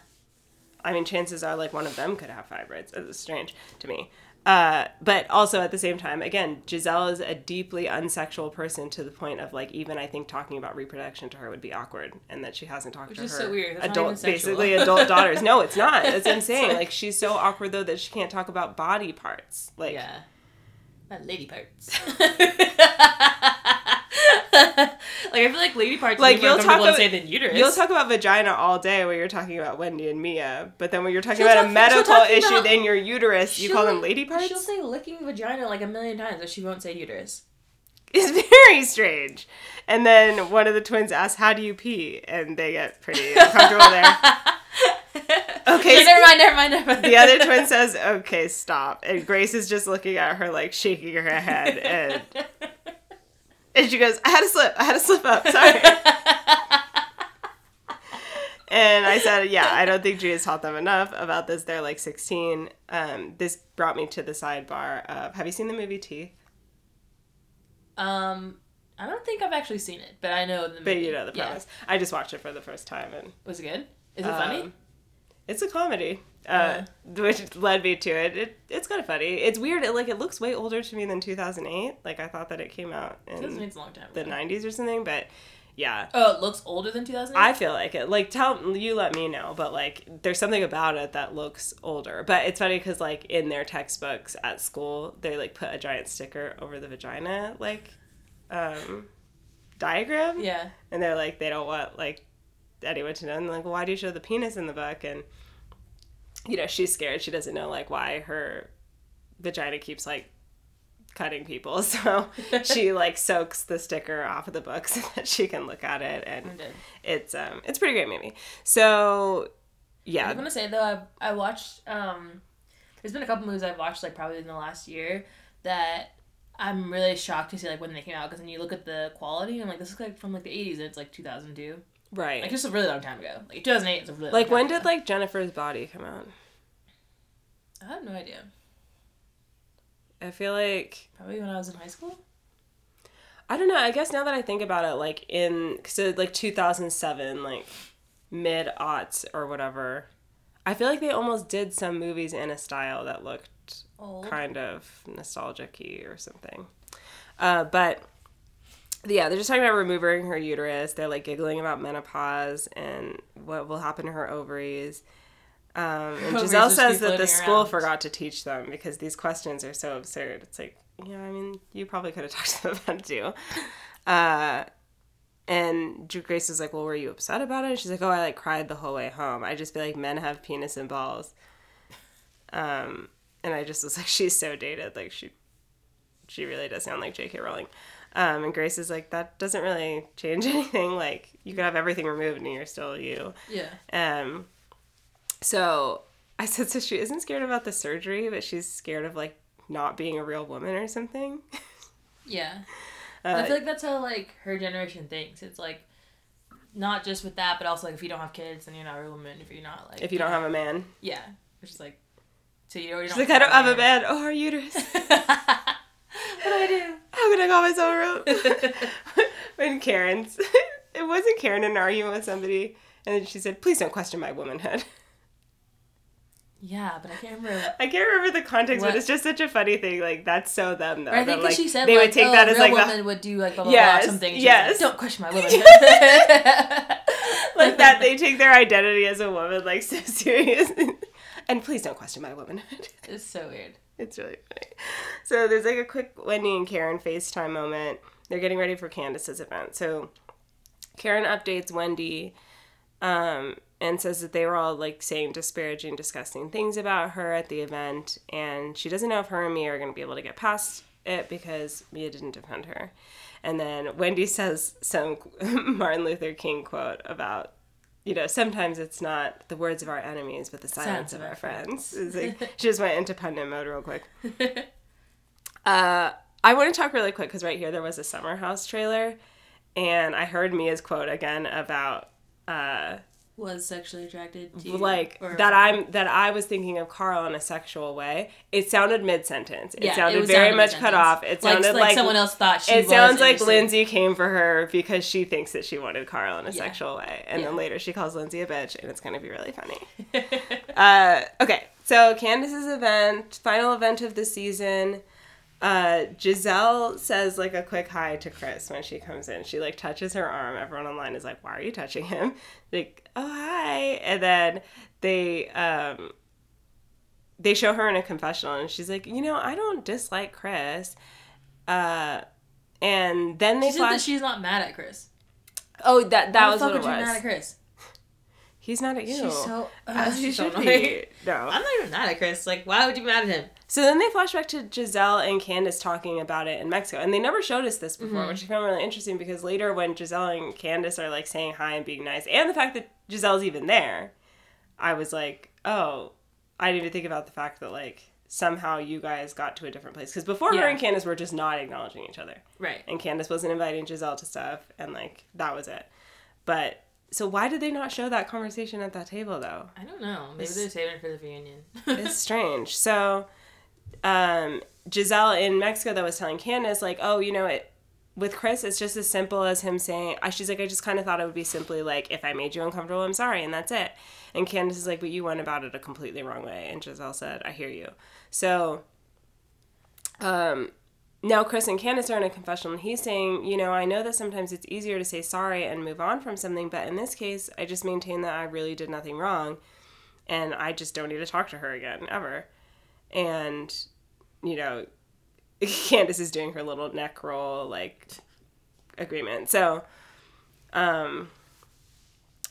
I mean, chances are like one of them could have fibroids. It's strange to me. Uh, but also at the same time, again, Gizelle is a deeply unsexual person to the point of like even I think talking about reproduction to her would be awkward, and that she hasn't talked Which to is her so weird. That's not adult, basically adult daughters. No, it's not. That's what I'm saying. Like she's so awkward though that she can't talk about body parts. Like Yeah. Lady parts. like I feel like lady parts Like, you'll talk about- say than uterus. You'll talk about vagina all day when you're talking about Wendy and Mia, but then when you're talking She'll about talk- a medical issue about- in your uterus, you call them lady parts? She'll say licking vagina like a million times, but she won't say uterus. It's very strange. And then one of the twins asks, How do you pee? And they get pretty uncomfortable there. Okay, never mind, never mind, never mind. The other twin says, Okay, stop. And Grace is just looking at her, like shaking her head. And, and she goes, I had to slip. I had to slip up. Sorry. And I said, yeah, I don't think Gia's taught them enough about this. They're like 16. Um, this brought me to the sidebar of Have you seen the movie Teeth? Um, I don't think I've actually seen it, but I know the movie. But you know the Yeah. premise. I just watched it for the first time and Was it good? Is it funny? Um, It's a comedy, uh, which led me to it. it. It's kind of funny. It's weird. It, like it looks way older to me than 2008. Like I thought that it came out in a long time. the ago. 90s or something, but yeah. Oh, it looks older than 2008. I feel like it. Like, tell you, let me know. But like, there's something about it that looks older. But it's funny because like in their textbooks at school, they like put a giant sticker over the vagina like um, diagram, Yeah. and they're like they don't want like anyone to know. And like, well, why do you show the penis in the book? And you know, she's scared. She doesn't know like why her vagina keeps like cutting people. So she like soaks the sticker off of the book so that she can look at it and it's um it's pretty great movie. So yeah. I'm gonna say though, I I watched um, there's been a couple movies I've watched like probably in the last year that I'm really shocked to see like when they came out because when you look at the quality and I'm like this is like from like the 80s and it's like 2002. Right. Like, just a really long time ago. Like, 2008 is a really Like when did like Jennifer's Body come out? I have no idea. I feel like Probably when I was in high school? I don't know. I guess now that I think about it, like in so like 2007, like mid aughts or whatever. I feel like they almost did some movies in a style that looked Old. kind of nostalgic-y or something. Uh, but yeah, they're just talking about removing her uterus. They're like giggling about menopause and what will happen to her ovaries. Um, and Gizelle says that the school around. forgot to teach them because these questions are so absurd. It's like, yeah, I mean, you probably could have talked to them about it too. Uh, and Drew Grace is like, well, were you upset about it? She's like, oh, I like cried the whole way home. I just feel like men have penis and balls. Um, and I just was like, she's so dated. Like she, she really does sound like J.K. Rowling. Um, and Grace is like, that doesn't really change anything. Like you could have everything removed and you're still you. Yeah. Um, so I said, so she isn't scared about the surgery, but she's scared of like not being a real woman or something. Yeah. Uh, I feel like that's how like her generation thinks. It's like not just with that, but also like if you don't have kids, then you're not a real woman. If you're not like if you don't have a man, yeah, which is like so you already she's don't. like, I don't have a man. or Oh, uterus. What do I do? How can I call myself real? when Karen's, it wasn't Karen in an argument with somebody, and then she said, "Please don't question my womanhood." Yeah, but I can't remember. I can't remember the context, What? but it's just such a funny thing. Like that's so them though. Or I think that, like, she said they like, would take oh, that as like the woman would do like blah blah Yes, blah something. Yes. Like, don't question my woman. like that they take their identity as a woman like so serious. And please don't question my womanhood. It's so weird. It's really funny. So there's like a quick Wendy and Karen FaceTime moment. They're getting ready for Candiace's event. So Karen updates Wendy um, and says that they were all like saying disparaging, disgusting things about her at the event. And she doesn't know if her and Mia are going to be able to get past it because Mia didn't defend her. And then Wendy says some Martin Luther King quote about, you know, sometimes it's not the words of our enemies, but the silence, of our friends. It's like, she just went into pundit mode real quick. Uh, I want to talk really quick because right here there was a Summer House trailer, and I heard Mia's quote again about uh, Was sexually attracted to you, like or- that I'm that I was thinking of Carl in a sexual way. It sounded mid sentence. It Yeah, sounded was very much cut off. It Like- sounded like like, someone else thought she It was sounds like. Lindsay came for her because she thinks that she wanted Carl in a Yeah. sexual way, and then later she calls Lindsay a bitch, and it's gonna be really funny. uh, okay, so Candiace's event, final event of the season. Uh, Gizelle says like a quick hi to Chris when she comes in. She like touches her arm. Everyone online is like, "Why are you touching him?" Like, "Oh hi," and then they um they show her in a confessional, and she's like, "You know, I don't dislike Chris." Uh, and then they She said that flash. she's not mad at Chris. oh, that that Why was the fuck what it would you mad at was. Chris? He's not at you. She's so. As uh, you she's so should annoying. be. No. I'm not even mad at Chris. Like, why would you be mad at him? So then they flash back to Gizelle and Candiace talking about it in Mexico. And they never showed us this before, Mm-hmm. which I found really interesting because later when Gizelle and Candiace are like saying hi and being nice, and the fact that Gizelle's even there, I was like, oh, I didn't even think about the fact that like somehow you guys got to a different place. Because before her Yeah. and Candiace were just not acknowledging each other. Right. And Candiace wasn't inviting Gizelle to stuff, and like that was it. But so why did they not show that conversation at that table though? I don't know. Maybe they're saving it for the reunion. it's strange. So, um, Gizelle in Mexico that was telling Candiace like, oh, you know it. With Chris, it's just as simple as him saying, I, she's like, I just kind of thought it would be simply like, if I made you uncomfortable, I'm sorry, and that's it. And Candiace is like, but you went about it a completely wrong way. And Gizelle said, I hear you. So, um, now Chris and Candiace are in a confessional, and he's saying, you know, I know that sometimes it's easier to say sorry and move on from something, but in this case, I just maintain that I really did nothing wrong, and I just don't need to talk to her again ever. And, you know, Candiace is doing her little neck roll like agreement. So, um,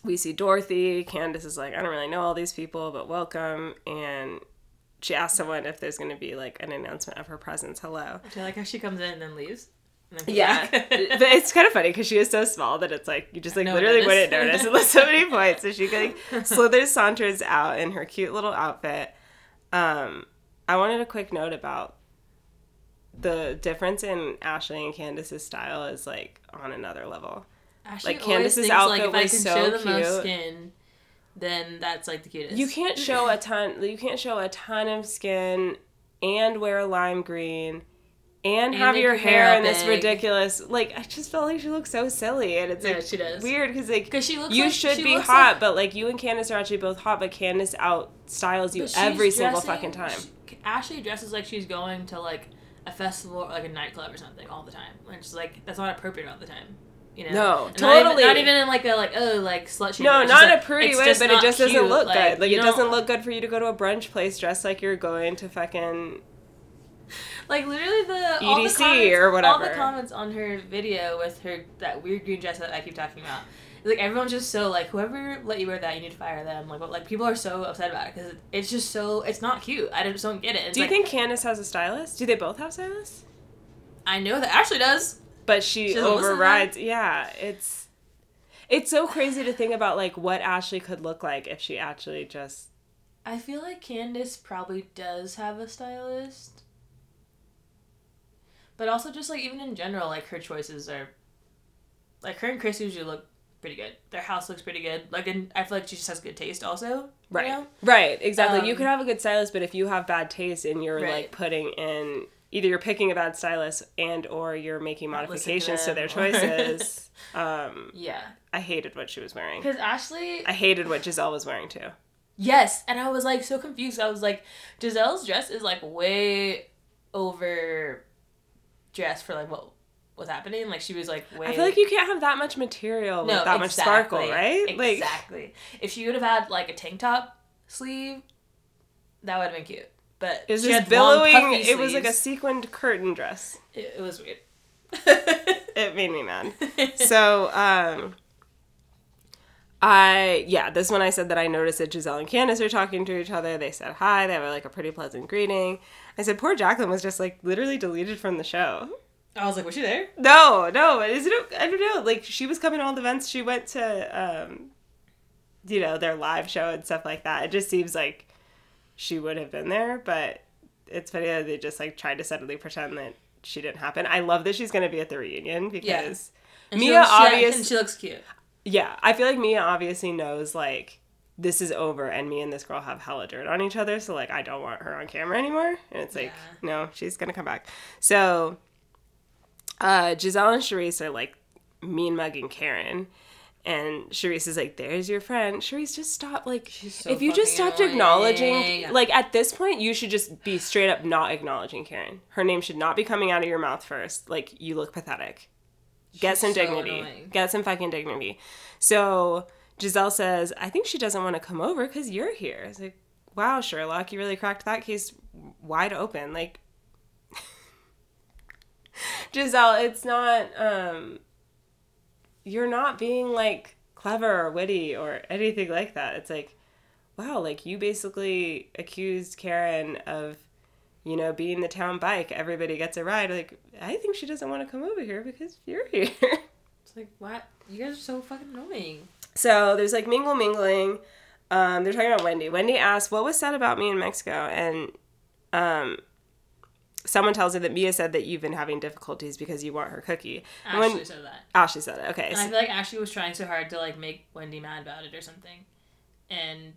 we see Dorothy. Candiace is like, I don't really know all these people, but welcome. And she asks someone if there's going to be like an announcement of her presence. Hello. Do you like how she comes in and then leaves? And then Yeah, but it's kind of funny because she is so small that it's like you just like No literally noticed. wouldn't notice unless somebody points. So she like slithers, saunters out in her cute little outfit. Um, I wanted a quick note about the difference in Ashley and Candiace's style is like on another level. Ashley Like, Candiace's outfit like, if was I can so show the most cute. skin, then that's like the cutest. You can't show a ton. You can't show a ton of skin and wear lime green. And, And have your hair hair in this ridiculous like I just felt like she looked so silly and it's Yeah, like she does. weird because like Because she looks you like- should be hot like- but like you and Candiace are actually both hot but Candiace out styles you she's every single dressing- fucking time. she- Ashley dresses like she's going to like a festival or like a nightclub or something all the time. And it's like that's not appropriate all the time. You know? No, And not even- totally. Not even, in like a like oh like slut shaming. No, not in a pretty way, but it just doesn't cute. look good. Like it don't- doesn't look good for you to go to a brunch place dressed like you're going to fucking Like literally the all the EDC comments, or All the comments on her video with her that weird green dress that I keep talking about. Like everyone's just so like whoever let you wear that you need to fire them. Like what, like people are so upset about it because it's just so it's not cute. I just don't get it. It's Do you like, think Candiace has a stylist? Do they both have stylists? I know that Ashley does. But she, She doesn't listen to them? overrides. Yeah, it's it's so crazy to think about like what Ashley could look like if she actually just I feel like Candiace probably does have a stylist. But also just like even in general, like her choices are like her and Chris usually look pretty good. Their house looks pretty good. Like and I feel like she just has good taste also. Right. You know? Right, exactly. you Um, could have a good stylist, but if you have bad taste and you're Right. like putting in either you're picking a bad stylist and or you're making modifications to, them their choices. um, Yeah. I hated what she was wearing. Because Ashley I hated what Gizelle was wearing too. Yes, and I was like so confused. I was like, Gizelle's dress is like way over dressed for like what was happening. Like she was like way I feel like you can't have that much material with no that much sparkle, exactly, right? Like Exactly. If she would have had like a tank top sleeve, that would have been cute. But it was she this had long, billowing. It was like a sequined curtain dress. It, it was weird. It made me mad. so um I yeah, this one I said that I noticed that Gizelle and Candiace are talking to each other. They said hi. They have like a pretty pleasant greeting. I said poor Jacqueline was just like literally deleted from the show. I was like, was she there? No, no, is it? I don't know. Like she was coming to all the events. She went to um, you know, their live show and stuff like that. It just seems like she would have been there, but it's funny that they just like tried to suddenly pretend that she didn't happen. I love that she's gonna be at the reunion because. She Mia looks- she- obvious- and she looks cute. Yeah, I feel like Mia obviously knows like this is over and me and this girl have hella dirt on each other, so like I don't want her on camera anymore. And it's like, Yeah. no, she's gonna come back. So uh Gizelle and Charrisse are like mean mugging Karen. And Charrisse is like, there's your friend. Charrisse, just stop. Like, so if you just stopped acknowledging, annoying. like, at this point, you should just be straight up not acknowledging Karen. Her name should not be coming out of your mouth first. Like, you look pathetic. Get She's some so dignity. annoying. Get some fucking dignity. So Gizelle says, I think she doesn't want to come over because you're here. It's like, wow, Sherlock, you really cracked that case wide open. Like, Gizelle, it's not, um, you're not being like clever or witty or anything like that. It's like, wow, like you basically accused Karen of, you know, being the town bike. Everybody gets a ride. Like, I think she doesn't want to come over here because you're here. It's like, what? You guys are so fucking annoying. So there's like mingle mingling. Um, they're talking about Wendy. Wendy asked, "What was said about me in Mexico?" And um, someone tells her that Mia said that you've been having difficulties because you want her cookie. And Ashley when- said that. Ashley said it. Okay. And I feel like Ashley was trying so hard to like make Wendy mad about it or something. And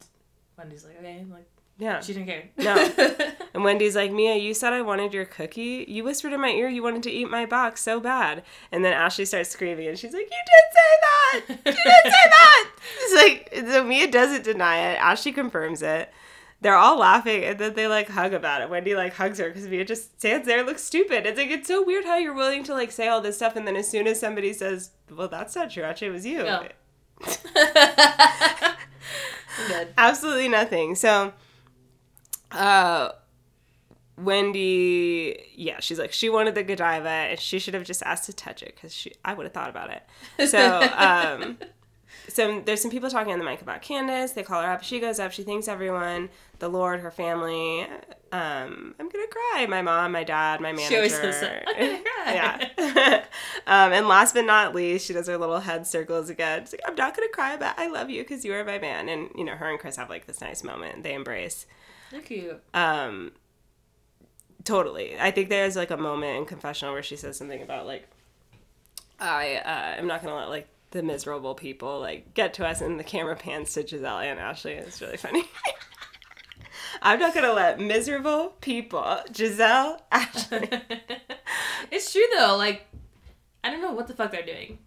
Wendy's like, okay, like yeah. she didn't care. No. And Wendy's like, Mia, you said I wanted your cookie. You whispered in my ear you wanted to eat my box so bad. And then Ashley starts screaming and she's like, You did say that! You did say that! It's like, so Mia doesn't deny it. Ashley confirms it. They're all laughing and then they like hug about it. Wendy like hugs her because Mia just stands there and looks stupid. It's like, it's so weird how you're willing to like say all this stuff and then as soon as somebody says, Well, that's not true. Actually, it was you. No. Absolutely nothing. So, uh, Wendy, yeah, she's like she wanted the Godiva and she should have just asked to touch it because she I would have thought about it. So, um, so there's some people talking on the mic about Candiace. They call her up. She goes up. She thanks everyone, the Lord, her family. Um, I'm gonna cry. My mom, my dad, my manager. She always says. I'm gonna cry. yeah. um, and last but not least, she does her little head circles again. She's like, I'm not gonna cry, but I love you because you are my man. And you know, her and Chris have like this nice moment. They embrace. They're cute. Um, totally. I think there's like a moment in confessional where she says something about like, I uh, am not gonna let like the miserable people like get to us and the camera pans to Gizelle and Ashley. It's really funny. I'm not gonna let miserable people, Gizelle, Ashley. it's true though. Like, I don't know what the fuck they're doing.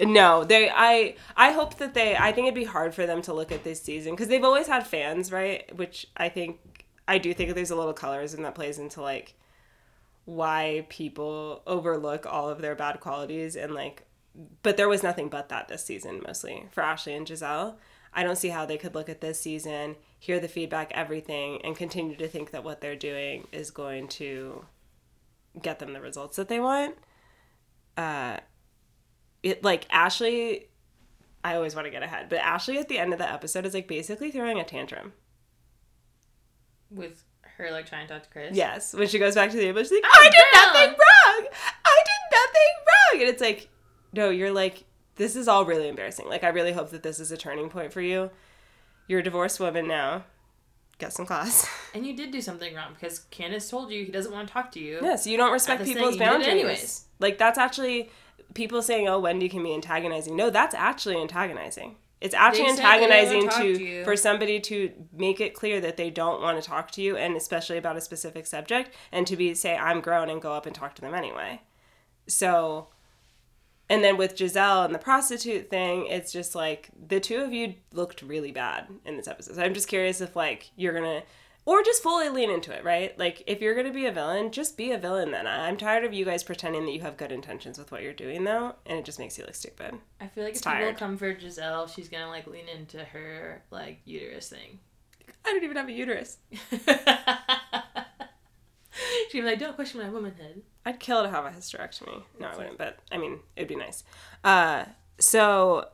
No, they. I. I hope that they. I think it'd be hard for them to look at this season because they've always had fans, right? Which I think I do think there's a little colorism that plays into like why people overlook all of their bad qualities and like. But there was nothing but that this season, mostly for Ashley and Gizelle. I don't see how they could look at this season, hear the feedback, everything, and continue to think that what they're doing is going to get them the results that they want. Uh, it like Ashley I always want to get ahead, but Ashley at the end of the episode is like basically throwing a tantrum. With her like trying to talk to Chris. Yes, when she goes back to the table, she's like, Oh, "I did girl." nothing wrong. I did nothing wrong," and it's like, no, you're like, this is all really embarrassing. Like, I really hope that this is a turning point for you. You're a divorced woman now. Get some class. And you did do something wrong because Candiace told you he doesn't want to talk to you. Yes, you don't respect people's thing, you did it boundaries. anyways. Like that's actually people saying, "Oh, Wendy can be antagonizing." No, that's actually antagonizing. It's actually oh, They said they don't antagonizing to, to for somebody to make it clear that they don't want to talk to you, and especially about a specific subject, and to be say, "I'm grown," and go up and talk to them anyway. So, and then with Gizelle and the prostitute thing, it's just like the two of you looked really bad in this episode. So I'm just curious if like you're gonna or just fully lean into it, right? Like if you're gonna be a villain, just be a villain then. I'm tired of you guys pretending that you have good intentions with what you're doing though, and it just makes you look stupid. I feel like It's if people tired. come for Gizelle, she's gonna like lean into her like uterus thing. I don't even have a uterus. She'd be like, "Don't question my womanhood." I'd kill to have a hysterectomy. No, I wouldn't, but I mean, it'd be nice. Uh, so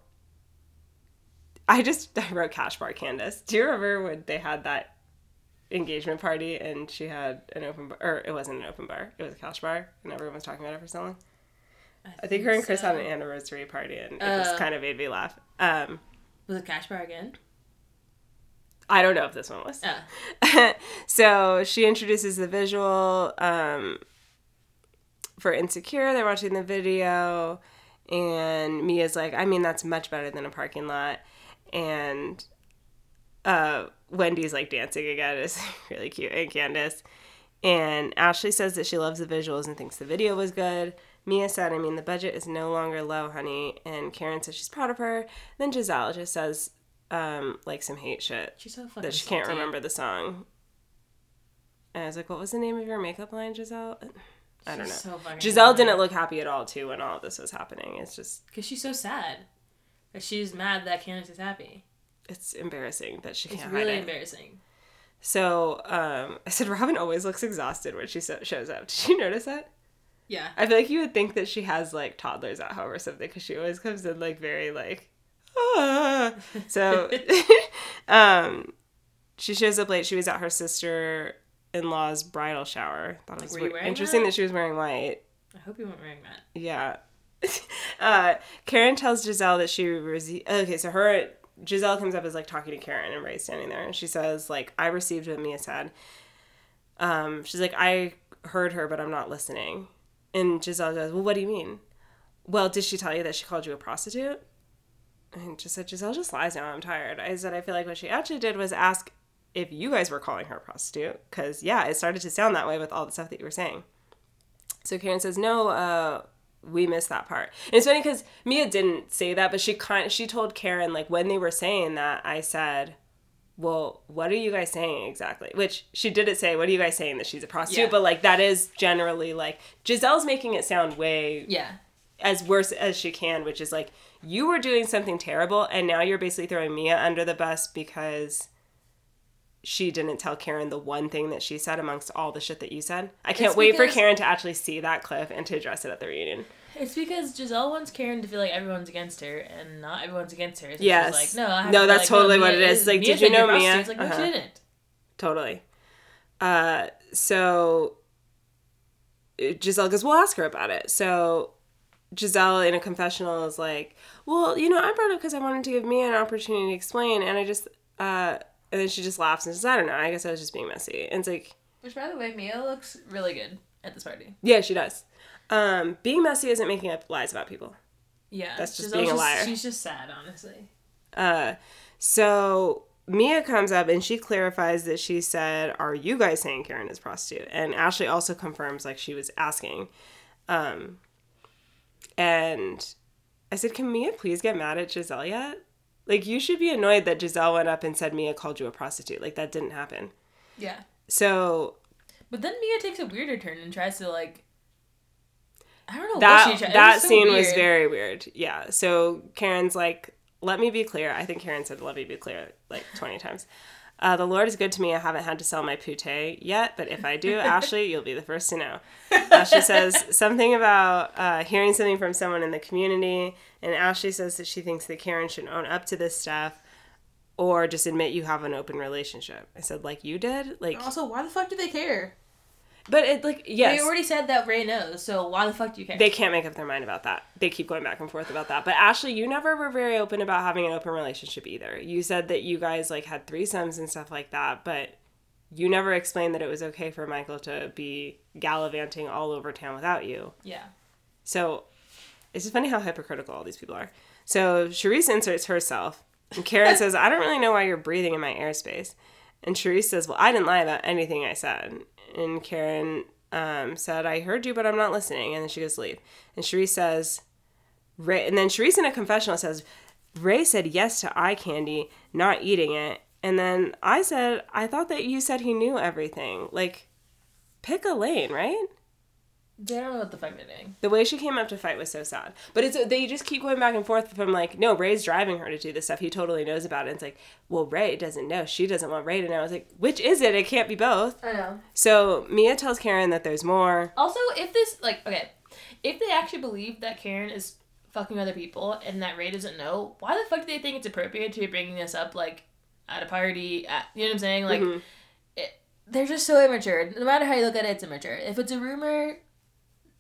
I just I wrote cash bar Candiace. Do you remember when they had that engagement party and she had an open bar, or it wasn't an open bar, it was a cash bar, and everyone was talking about it for so long. I think her and Chris had an anniversary party, and it just Uh. kind of made me laugh. Um, Was it cash bar again? I don't know if this one was. Oh. so she introduces the visual um, for Insecure. They're watching the video, and Mia's like, I mean, that's much better than a parking lot. And uh, Wendy's like dancing again. It's really cute. And Candiace. And Ashley says that she loves the visuals and thinks the video was good. Mia said, I mean, the budget is no longer low, honey. And Karen says she's proud of her. Then Gizelle just says, um, like some hate shit She's so fucking. that she can't salty. remember the song. And I was like, what was the name of your makeup line, Gizelle? I don't know. So Gizelle didn't look happy at all, too, when all this was happening. It's just, Because she's so sad. Like she's mad that Candiace is happy. it's embarrassing that she It's can't really hide it. embarrassing. So um, I said, Robyn always looks exhausted when she so- shows up. Did you notice that? Yeah. I feel like you would think that she has like toddlers at home or something because she always comes in like very like, ah. So, um, she shows up late. She was at her sister in law's bridal shower. Thought it was were interesting that? that? she was wearing white. I hope you weren't wearing that. Yeah. uh, Karen tells Gizelle that she rece- okay. So her Gizelle comes up as like talking to Karen and Ray's standing there, and she says like I received what Mia said. Um, she's like I heard her, but I'm not listening. And Gizelle goes, Well, what do you mean? Well, did she tell you that she called you a prostitute? And just said Gizelle just lies now. I'm tired. I said I feel like what she actually did was ask if you guys were calling her a prostitute, because yeah, it started to sound that way with all the stuff that you were saying. So Karen says, "No, uh, we missed that part." And it's funny because Mia didn't say that, but she kind she told Karen like when they were saying that, I said, "Well, what are you guys saying exactly?" Which she didn't say. What are you guys saying that she's a prostitute? Yeah. But like that is generally like Gizelle's making it sound way Yeah. as worse as she can, which is like you were doing something terrible, and now you're basically throwing Mia under the bus because she didn't tell Karen the one thing that she said amongst all the shit that you said. I can't It's wait for Karen to actually see that clip and to address it at the reunion. It's because Gizelle wants Karen to feel like everyone's against her, and not everyone's against her. So Yes. She's like, no, I No, to that's like, totally what Mia it is. Like, Mia did you know Mia? It's like, no, Uh-huh. she didn't. Totally. Uh, so Gizelle goes, "We'll ask her about it." So Gizelle, in a confessional, is like, "Well, you know, I brought it because I wanted to give Mia an opportunity to explain, and I just," uh, and then she just laughs and says, "I don't know. I guess I was just being messy." And it's like, Which, by the way, Mia looks really good at this party. yeah, she does. Um, being messy isn't making up lies about people. Yeah, That's just being a liar. She's just sad, honestly. Uh, so Mia comes up and she clarifies that she said, "Are you guys saying Karen is prostitute?" And Ashley also confirms like she was asking. Um, and I said, "Can Mia please get mad at Gizelle yet? Like you should be annoyed that Gizelle went up and said Mia called you a prostitute. Like that didn't happen." Yeah, So but then Mia takes a weirder turn and tries to like. I don't know that what she tried. that was so scene was very weird. Yeah. So Karen's like, "Let me be clear." I think Karen said, "Let me be clear" like twenty times. Uh, the Lord is good to me. I haven't had to sell my pute yet, but if I do, Ashley, you'll be the first to know. Ashley says something about uh, hearing something from someone in the community, and Ashley says that she thinks that Karen should own up to this stuff or just admit you have an open relationship. I said, like you did? Like, Also, why the fuck do they care? But it, like, yes. They already said that Ray knows, so why the fuck do you care? They can't make up their mind about that. They keep going back and forth about that. But Ashley, you never were very open about having an open relationship either. You said that you guys like had threesomes and stuff like that, but you never explained that it was okay for Michael to be gallivanting all over town without you. yeah. So it's just funny how hypocritical all these people are. So Charrisse inserts herself, and Karen says, I don't really know why you're breathing in my airspace. And Charrisse says, Well, I didn't lie about anything I said. And Karen um, said, I heard you, but I'm not listening. And then she goes, Leave. And Charrisse says, Ray, and then Charrisse in a confessional says, Ray said yes to eye candy, not eating it. And then I said, I thought that you said he knew everything. Like, pick a lane, right? They don't know what the fuck they're doing. The way she came up to fight was so sad. But it's they just keep going back and forth from like, no, Ray's driving her to do this stuff. He totally knows about it. It's like, well, Ray doesn't know. She doesn't want Ray to know. It's like, which is it? It can't be both. I know. So Mia tells Karen that there's more. Also, if this like okay, if they actually believe that Karen is fucking other people and that Ray doesn't know, why the fuck do they think it's appropriate to be bringing this up like at a party? At you know what I'm saying? Like, Mhm. it, they're just so immature. No matter how you look at it, it's immature. If it's a rumor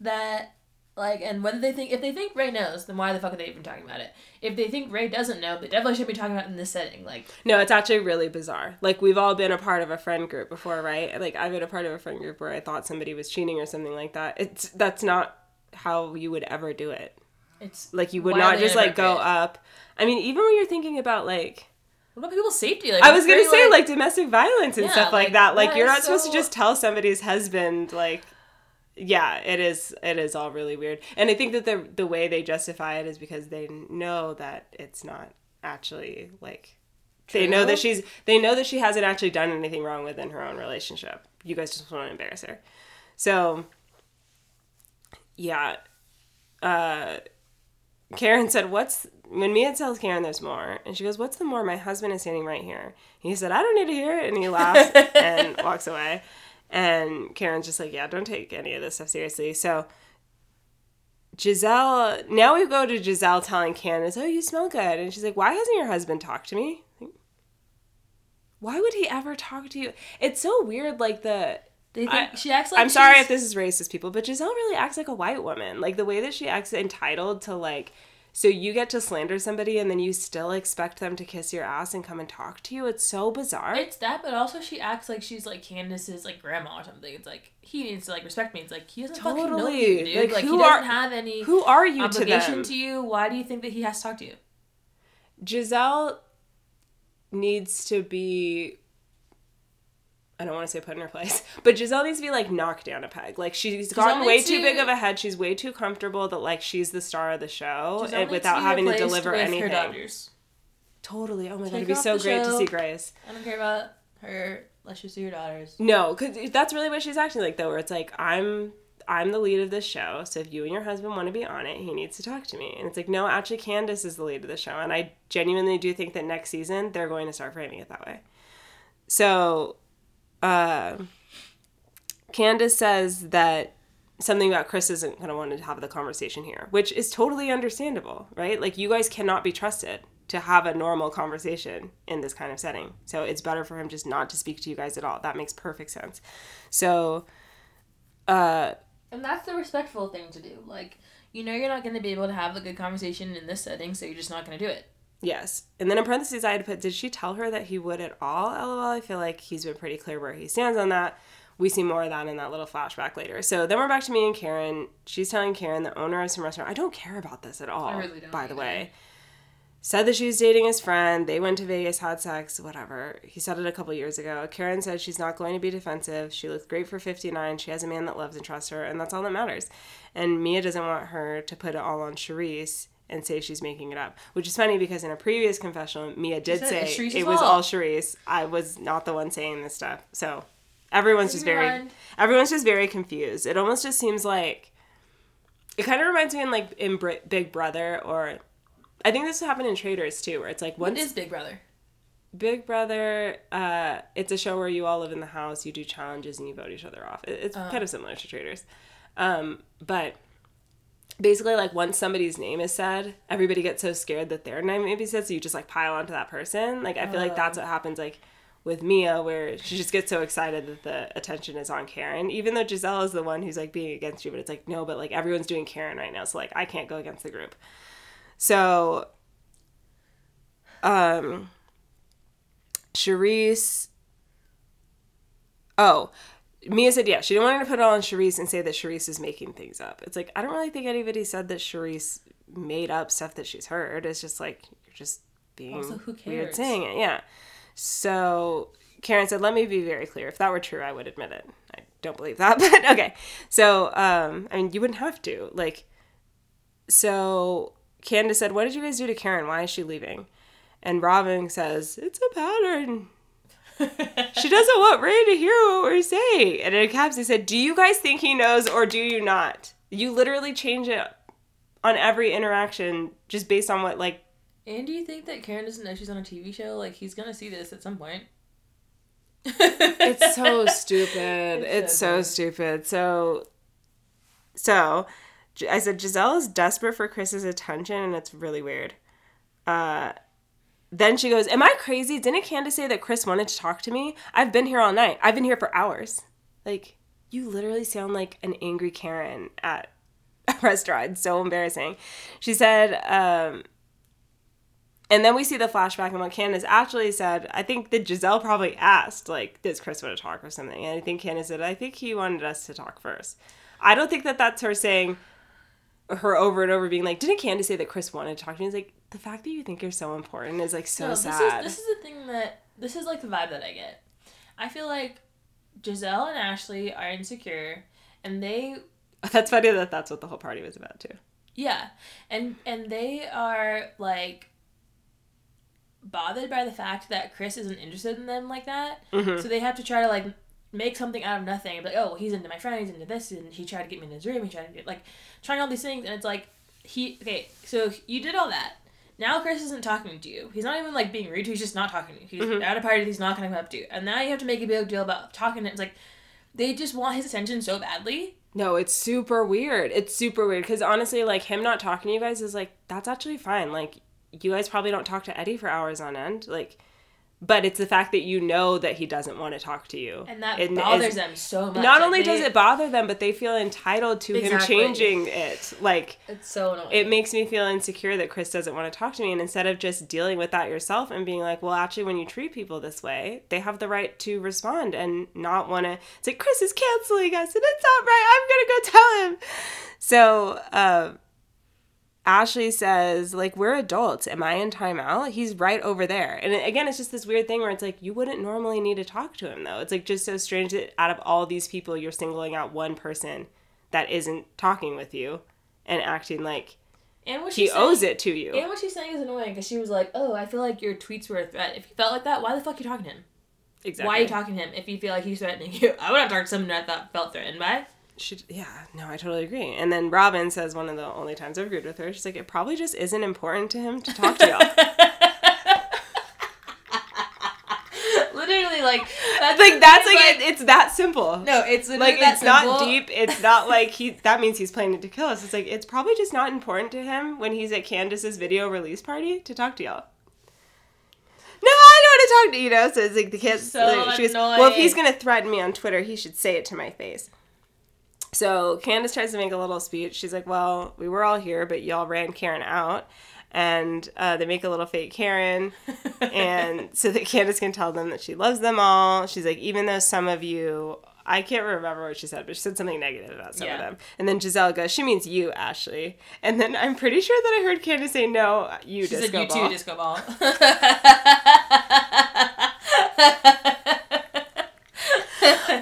that like, and whether they think if they think Ray knows, then why the fuck are they even talking about it? If they think Ray doesn't know, they definitely should be talking about it in this setting. Like, No, it's actually really bizarre. Like we've all been a part of a friend group before, right? Like I've been a part of a friend group where I thought somebody was cheating or something like that. It's that's not how you would ever do it. it's Like you would not just like go up. I mean, even when you're thinking about like what about people's safety? Like, I was gonna say like domestic violence and Yeah, stuff like, like, that. Like that you're not supposed to just tell somebody's husband like yeah, it is it is all really weird. And I think that the the way they justify it is because they know that it's not actually like they know that she's they know that she hasn't actually done anything wrong within her own relationship. You guys just want to embarrass her. So yeah. Uh Karen said, What's when Mia tells Karen there's more, and she goes, What's the more? My husband is standing right here. He said, I don't need to hear it. And he laughs and walks away. And Karen's just like, Yeah, don't take any of this stuff seriously. So Gizelle, now we go to Gizelle telling Candiace, Oh, you smell good. And she's like, Why hasn't your husband talked to me? Why would he ever talk to you? It's so weird, like the They think I- she acts like I'm sorry if this is racist, people, but Gizelle really acts like a white woman. Like the way that she acts entitled to like, so you get to slander somebody and then you still expect them to kiss your ass and come and talk to you. It's so bizarre. It's that, but also she acts like she's like Candiace's like grandma or something. It's like he needs to like respect me. It's like he doesn't fucking know you, dude. Like, Like, who he doesn't are- have any Who are you to obligation them? to you. Why do you think that he has to talk to you? Gizelle needs to be. I don't want to say put in her place, but Gizelle needs to be like knocked down a peg. Like she's gotten way too to- big of a head. She's way too comfortable that like she's the star of the show and without be having to deliver her anything. daughters. Totally. Oh my god, it'd be so great to see Grace. I don't care about her. Let's just see your daughters. No, because that's really what she's acting like, though. Where it's like I'm, I'm the lead of this show. So if you and your husband want to be on it, he needs to talk to me. And it's like, no, actually, Candiace is the lead of the show, and I genuinely do think that next season they're going to start framing it that way. So, uh, Candiace says that something about Chris isn't going to want to have the conversation here, which is totally understandable, right? Like you guys cannot be trusted to have a normal conversation in this kind of setting. So it's better for him just not to speak to you guys at all. That makes perfect sense. So uh And that's the respectful thing to do. Like, you know, you're not going to be able to have a good conversation in this setting, so you're just not going to do it. Yes. And then in parentheses I had to put did she tell her that he would at all? LOL. I feel like he's been pretty clear where he stands on that. we see more of that in that little flashback later. So then we're back to me and Karen. She's telling Karen, the owner of some restaurant, I don't care about this at all. really don't by the way. Said that she was dating his friend. They went to Vegas, had sex, whatever. He said it a couple years ago. Karen said she's not going to be defensive. She looks great for 59. She has a man that loves and trusts her, and that's all that matters. And Mia doesn't want her to put it all on Charrisse and say she's making it up. Which is funny because in a previous confessional, Mia did said say it was all Charrisse. I was not the one saying this stuff. So everyone's just very Everyone. everyone's just very confused. It almost just seems like it kind of reminds me in like in Big Brother or I think this happened in Traitors too, where it's like What once is Big Brother? Big Brother, uh, it's a show where you all live in the house, you do challenges, and you vote each other off. It- It's kind of similar to Traitors, um, but basically, like once somebody's name is said, everybody gets so scared that their name may be said, so you just like pile onto that person. Like I feel like that's what happens, like with Mia, where she just gets so excited that the attention is on Karen, even though Gizelle is the one who's like being against you. But it's like no, but like everyone's doing Karen right now, so like I can't go against the group. So, um, Charrisse. Oh, Mia said, yeah, she didn't want her to put it all on Charrisse and say that Charrisse is making things up. It's like, I don't really think anybody said that Charrisse made up stuff that she's heard. It's just like, you're just being Also, who weird cares? saying it. Yeah. So Karen said, let me be very clear. If that were true, I would admit it. I don't believe that, but okay. So, um, I mean, you wouldn't have to. Like, so Candiace said, What did you guys do to Karen? Why is she leaving? And Robyn says, It's a pattern. She doesn't want Ray to hear what we're saying. And in caps, they said, Do you guys think he knows or do you not? You literally change it on every interaction just based on what, like, And do you think that Karen doesn't know she's on a TV show? Like he's gonna see this at some point. it's so stupid. It's It's, so so, stupid. So, so I said Gizelle is desperate for Chris's attention, and it's really weird. Uh, then she goes, "Am I crazy? Didn't Candiace say that Chris wanted to talk to me? I've been here all night. I've been here for hours. Like, you literally sound like an angry Karen at a restaurant. It's so embarrassing." She said, um, and then we see the flashback and what Candiace actually said. I think that Gizelle probably asked, like, does Chris want to talk or something? And I think Candiace said, I think he wanted us to talk first. I don't think that that's her saying, her over and over being like, didn't Candiace say that Chris wanted to talk to me? Like, the fact that you think you're so important is like so No, this sad. is this is the thing that this is like the vibe that I get. I feel like Gizelle and Ashley are insecure, and they That's funny that that's what the whole party was about, too. yeah, and and they are like bothered by the fact that Chris isn't interested in them like that. Mm-hmm. So they have to try to like make something out of nothing. Like, oh, he's into my friend, he's into this, and he tried to get me in his room. He tried to get like trying all these things, and it's like he okay. So you did all that. Now Chris isn't talking to you. He's not even like being rude to you. He's just not talking to you. He's Mm-hmm. at a party. He's not going to come up to you. And now you have to make a big deal about talking. to him. It's like they just want his attention so badly. No, it's super weird. It's super weird because honestly, like him not talking to you guys is like that's actually fine. Like you guys probably don't talk to Eddie for hours on end. Like, but it's the fact that you know that he doesn't want to talk to you, And that It bothers is- them so much. Not only does it bother them, but they feel entitled to Exactly. him changing it. Like It's so annoying. it makes me feel insecure that Chris doesn't want to talk to me. And instead of just dealing with that yourself and being like, well, actually, when you treat people this way, they have the right to respond and not want to. It's like, Chris is canceling us and it's not right. I'm going to go tell him. So, uh, Ashley says, like, we're adults. Am I in timeout? He's right over there. And again, it's just this weird thing where it's like, you wouldn't normally need to talk to him, though. It's like just so strange that out of all these people, you're singling out one person that isn't talking with you and acting like and what he she's owes it to you. And what she's saying is annoying because she was like, "Oh, I feel like your tweets were a threat. If you felt like that, why the fuck are you talking to him? exactly. Why are you talking to him if you feel like he's threatening you? I would have talked to someone that I thought felt threatened by. Should, yeah, no, I totally agree. And then Robyn says one of the only times I've agreed with her, she's like, it probably just isn't important to him to talk to y'all. Literally, like that's like that's like, it, it's that simple. no, it's like it's not deep. It's not like he. That means he's planning to kill us. It's like it's probably just not important to him when he's at Candiace's video release party to talk to y'all. No, I don't want to talk to you. Know, so it's like the kids. So like, she goes, well, if he's gonna threaten me on Twitter, he should say it to my face. So Candiace tries to make a little speech. She's like, "Well, we were all here, but y'all ran Karen out." And uh, they make a little fake Karen, and so that Candiace can tell them that she loves them all. She's like, even though some of you I can't remember what she said, but she said something negative about some Yeah. of them. And then Gizelle goes, "She means you, Ashley." And then I'm pretty sure that I heard Candiace say, "No, you She disco said, "You ball." too, disco ball."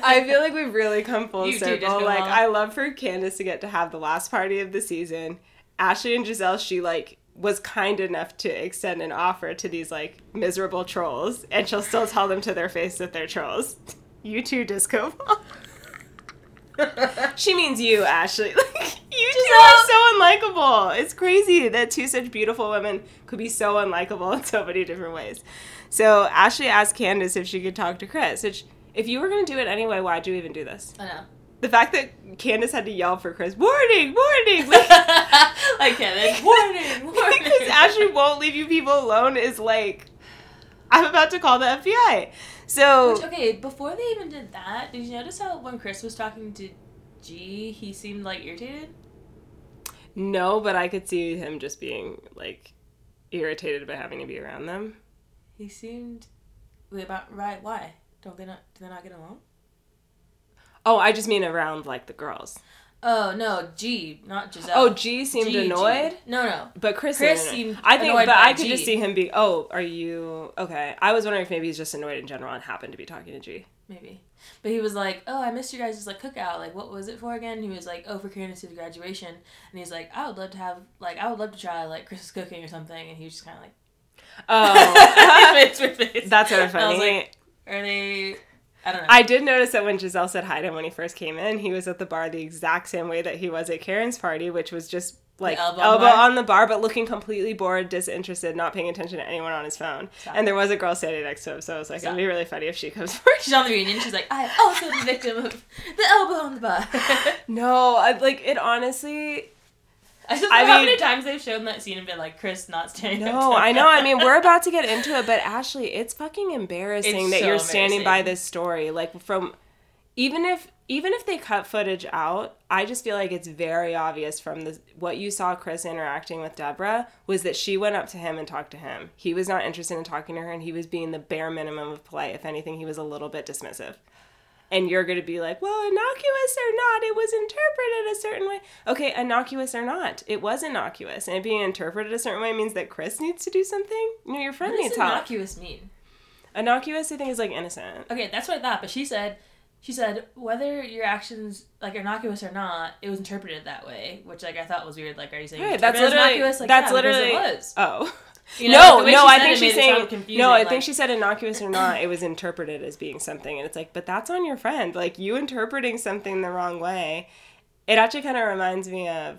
I feel like we've really come full You circle. Like. I love for Candiace to get to have the last party of the season. Ashley and Gizelle, she like was kind enough to extend an offer to these like miserable trolls, and she'll still tell them to their face that they're trolls. You too, disco ball. she means you, Ashley. Like you two are so unlikable. It's crazy that two such beautiful women could be so unlikable in so many different ways. So Ashley asked Candiace if she could talk to Chris. Which, if you were going to do it anyway, why'd you even do this? I know. The fact that Candiace had to yell for Chris, warning, warning, like, like Kevin. Warning, warning. because Ashley won't leave you people alone is like, I'm about to call the FBI. So Which, okay, before they even did that, did you notice how when Chris was talking to G, he seemed like irritated? no, but I could see him just being like irritated by having to be around them. He seemed wait, about right. Why don't they not? Do they not get along? Oh, I just mean around like the girls. Oh no, G, not Gizelle. Oh, G seemed G, G. annoyed. No, no. But Chris, Chris seemed I think, annoyed but I could just see him be. Oh, are you okay? I was wondering if maybe he's just annoyed in general and happened to be talking to G. Maybe. But he was like, "Oh, I missed you guys' like cookout. Like, what was it for again?" He was like, "Oh, for Candiace's graduation." And he's like, "I would love to have like I would love to try like Chris's cooking or something." And he was just kind of like, Oh, face with face. that's sort of I was funny. like, Are they? I don't know. I did notice that when Gizelle said hi to him when he first came in, he was at the bar the exact same way that he was at Karen's party, which was just like elbow elbow, on the bar? on the bar, but looking completely bored, disinterested, not paying attention to anyone on his phone. Stop. And there was a girl standing next to him, so I was like, Stop. it'd be really funny if she comes first. She's on the reunion. She's like, I am also the victim of the elbow on the bar. No, I, like it honestly. I just I know how mean- many times they've shown that scene and been like, Chris not standing up No, I know. I mean, we're about to get into it, but Ashley, it's fucking embarrassing It's that so you're standing by this story. Like from even if even if they cut footage out, I just feel like it's very obvious from the what you saw Chris interacting with Deborah was that she went up to him and talked to him. He was not interested in talking to her, and he was being the bare minimum of polite. If anything, he was a little bit dismissive. And you're going to be like, well, innocuous or not, it was interpreted a certain way. Okay, innocuous or not, it was innocuous. And it being interpreted a certain way means that Chris needs to do something. You know, your friend What does needs help. innocuous mean? Innocuous, I think, is like innocent. Okay, that's what I thought. But she said, she said whether your actions like innocuous or not, it was interpreted that way, which like I thought was weird. Like, are you saying Right, that's literally innocuous? Like, that's yeah, literally it was. Oh. You know, no, no, I think she's made it sound saying no. I like- think she said innocuous or not. It was interpreted as being something, and it's like, but that's on your friend. Like you interpreting something the wrong way. It actually kind of reminds me of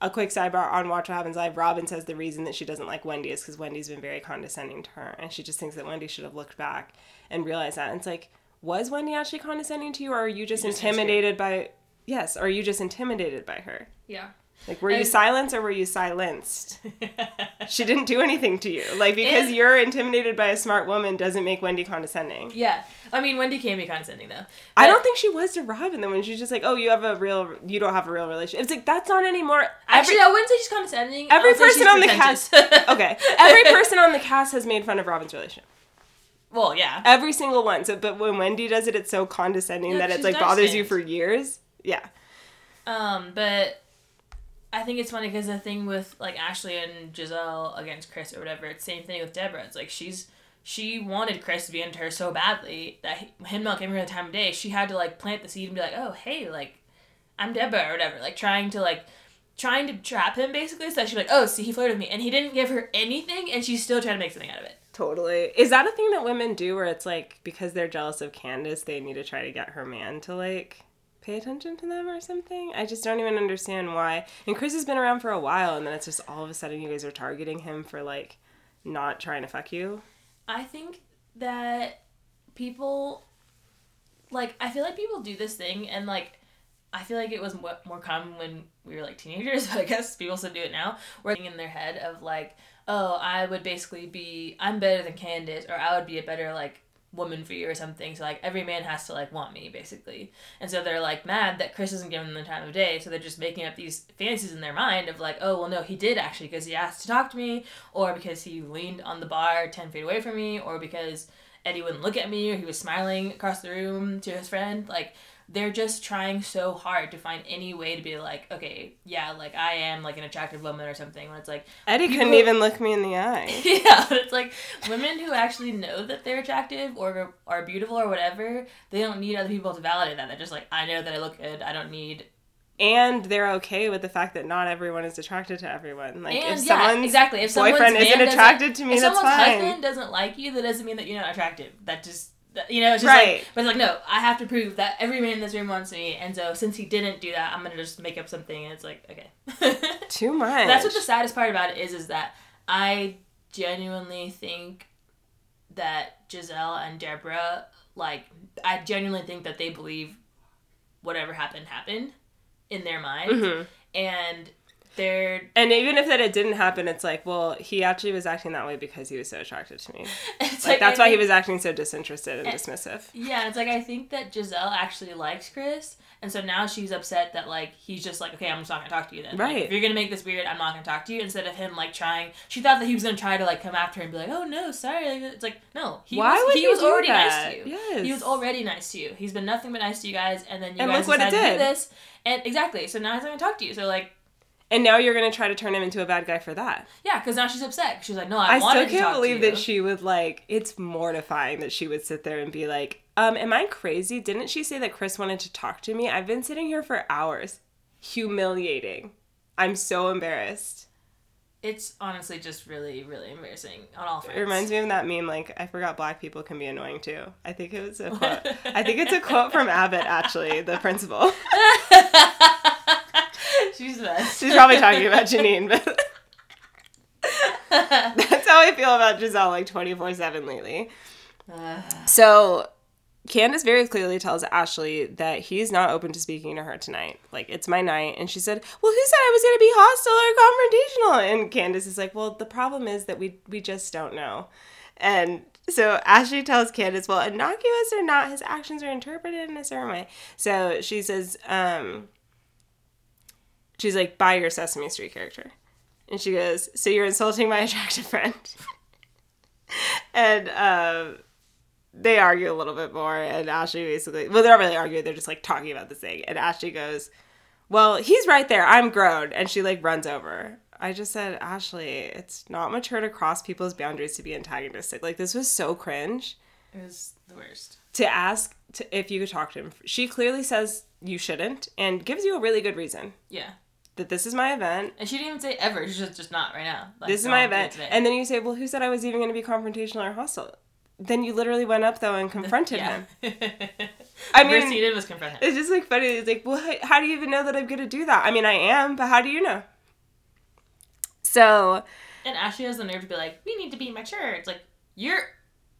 a quick sidebar on Watch What Happens Live. Robyn says the reason that she doesn't like Wendy is because Wendy's been very condescending to her, and she just thinks that Wendy should have looked back and realized that. And it's like, was Wendy actually condescending to you, or are you just You're just intimidated by? Yes, or are you just intimidated by her? Yeah. Like, were you silenced or were you silenced? She didn't do anything to you. Like because And- you're intimidated by a smart woman doesn't make Wendy condescending. yeah. I mean, Wendy can be condescending though. I don't think she was to Robyn though when she's just like, "Oh, you have a real, you don't have a real relationship." It's like that's not anymore. Actually, I wouldn't say she's condescending. every I would say person on the cast, okay, every person on the cast has made fun of Robyn's relationship. Well, yeah. Every single one. So, but when Wendy does it, it's so condescending Yeah, that it's like bothers you for years. Yeah. Um, but I think it's funny because the thing with like Ashley and Gizelle against Chris or whatever, it's the same thing with Deborah. It's like she's she wanted Chris to be into her so badly that he, him not giving her the time of day, she had to like plant the seed and be like, oh hey, like I'm Deborah or whatever, like trying to like trying to trap him basically so that she'd be like, oh, see, he flirted with me, and he didn't give her anything, and she's still trying to make something out of it. Totally. Is that a thing that women do where it's like because they're jealous of Candiace, they need to try to get her man to like pay attention to them or something? I just don't even understand why. And Chris has been around for a while and then it's just all of a sudden you guys are targeting him for like not trying to fuck you. I think that people like I feel like people do this thing and like I feel like it was more common when we were like teenagers, but I guess people still do it now. Where in their head of like, oh, I would basically be I'm better than Candiace, or I would be a better like woman for you or something. So like every man has to like want me basically, and so they're like mad that Chris isn't giving them the time of day. So they're just making up these fantasies in their mind of like, oh well, no, he did actually because he asked to talk to me, or because he leaned on the bar ten feet away from me, or because Eddie wouldn't look at me or he was smiling across the room to his friend. Like they're just trying so hard to find any way to be like, okay, yeah, like I am like an attractive woman or something. When it's like, Eddie People- couldn't even look me in the eye. yeah, it's like women who actually know that they're attractive or are beautiful or whatever. They don't need other people to validate that. They're just like, I know that I look good. I don't need. And they're okay with the fact that not everyone is attracted to everyone. Like and if yeah, someone's exactly. If someone's boyfriend isn't attracted to me, that's fine. if that's someone's fine. husband doesn't like you, that doesn't mean that you're not attractive. That just you know, it's just Right. like, but it's like no, I have to prove that every man in this room wants me, and so since he didn't do that, I'm gonna just make up something, and it's like okay. Too much. That's what the saddest part about it is, is that I genuinely think that Gizelle and Deborah, like, I genuinely think that they believe whatever happened happened in their mind, Mhm. and they're And even if that it didn't happen, it's like, well, he actually was acting that way because he was so attracted to me. it's Like, that's I why he was acting so disinterested and Eh, dismissive. Yeah, it's like I think that Gizelle actually likes Chris, and so now she's upset that like he's just like, okay, I'm just not gonna talk to you then. Like, Right. if you're gonna make this weird, I'm not gonna talk to you. Instead of him like trying, she thought that he was gonna try to like come after her and be like, oh no, sorry. Like, It's like no, he Why was would he was already nice that? to you. Yes. He was already nice to you. He's been nothing but nice to you guys, and then you And guys look what it decided to do this, and exactly. So now he's not gonna talk to you. So like, And now you're gonna try to turn him into a bad guy for that. yeah, because now she's upset. She's like, no, I, I wanted still to can't believe to that she would like. It's mortifying that she would sit there and be like, "Um, am I crazy? Didn't she say that Chris wanted to talk to me? I've been sitting here for hours, humiliating. I'm so embarrassed." It's honestly just really, really embarrassing on all fronts. It reminds me of that meme. Like, I forgot black people can be annoying too. I think it was a quote. I think it's a quote from Abbott, actually, the principal. She's the best. She's probably talking about Janine, but that's how I feel about Gizelle like 24 7 lately. Uh, So Candiace very clearly tells Ashley that he's not open to speaking to her tonight. Like, it's my night. And she said, Well, who said I was going to be hostile or confrontational? And Candiace is like, Well, the problem is that we, we just don't know. And so Ashley tells Candiace, Well, innocuous or not, his actions are interpreted in a certain way. So she says, um, She's like, Buy your Sesame Street character. And she goes, So you're insulting my attractive friend. and, um, they argue a little bit more and ashley basically well they're not really arguing they're just like talking about this thing and ashley goes well he's right there i'm grown and she like runs over i just said ashley it's not mature to cross people's boundaries to be antagonistic like this was so cringe it was the worst. to ask to, if you could talk to him she clearly says you shouldn't and gives you a really good reason Yeah. That this is my event And she didn't even say ever. She's just, just not right now. Like, this is my event and then you say well who said i was even going to be confrontational or hostile then you literally went up though and confronted him I first mean- thing you did was confront him. It's just like funny. It's like, well, how, how do you even know that I'm gonna do that? I mean, I am, but how do you know? So And Ashley has the nerve to be like, "We need to be mature." It's like you're.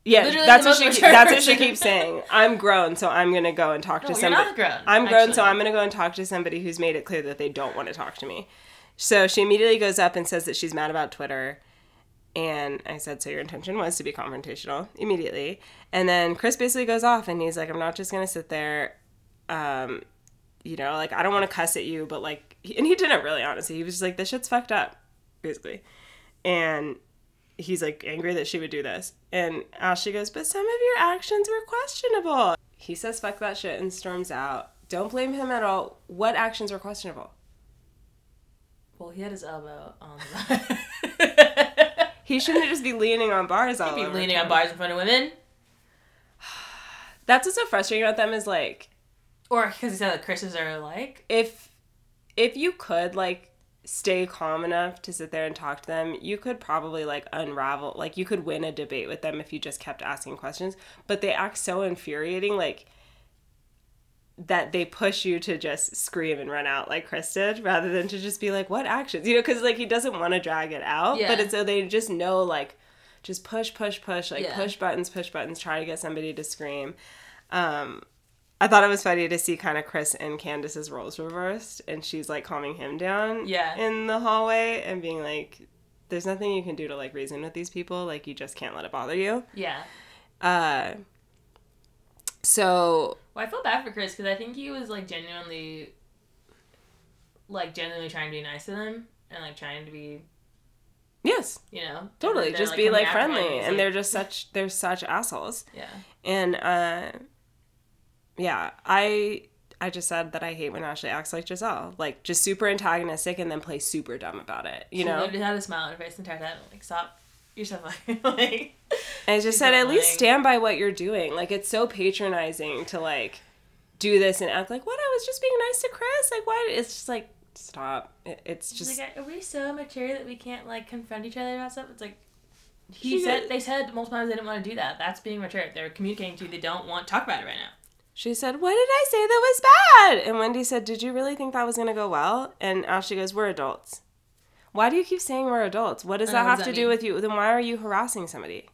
Yeah, Literally that's what she mature that's what she person. keeps saying. I'm grown, so I'm gonna go and talk No, to you're somebody. not grown. I'm grown, so. I'm gonna go and talk to somebody who's made it clear that they don't want to talk to me. So she immediately goes up and says that she's mad about Twitter. And I said, so your intention was to be confrontational immediately. And then Chris basically goes off and he's like, I'm not just going to sit there. Um, you know, like, I don't want to cuss at you, but like, and he didn't really, honestly. He was just like, this shit's fucked up, basically. And he's like angry that she would do this. And Ashley goes, but some of your actions were questionable. He says, fuck that shit and storms out. Don't blame him at all. What actions were questionable? Well, he had his elbow on. The... He shouldn't just be leaning on bars all He'd be leaning on bars in front of women, That's what's so frustrating about them is like or because he said that Chris's are like. if if you could like stay calm enough to sit there and talk to them, you could probably like unravel like you could win a debate with them if you just kept asking questions. But they act so infuriating, like that they push you to just scream and run out like Chris did, rather than to just be like, "What actions?" You know, because like he doesn't want to drag it out, Yeah. but it's so they just know like, just push, push, push, like Yeah. push buttons, push buttons, try to get somebody to scream. Um, I thought it was funny to see kind of Chris and Candiace's roles reversed, and she's like calming him down, Yeah. in the hallway and being like, "There's nothing you can do to like reason with these people. Like you just can't let it bother you." Yeah. Uh, so Well, I feel bad for Chris because I think he was like genuinely, like genuinely trying to be nice to them and like trying to be yes. You know, Totally, And just be like after him, friendly, he's and like- they're just such they're such assholes. yeah. And uh, yeah, I I just said that I hate when Ashley acts like Gizelle, like just super antagonistic and then play super dumb about it. You she know, literally had a smile on her face the entire time. Like, stop. You're so funny. like, I just said at least stand by what you're doing. Like it's so patronizing to like do this and act like what I was just being nice to Chris. Like why? It's just like stop. It, it's she's just like, are we so mature that we can't like confront each other about stuff? It's like. He said did- they said multiple times they didn't want to do that. That's being mature. They're communicating to you they don't want to talk about it right now. She said, What did I say that was bad? And Wendy said, Did you really think that was going to go well? And Ashley goes, We're adults. Why do you keep saying we're adults? What does that what have does to that do mean? with you? Then why are you harassing somebody?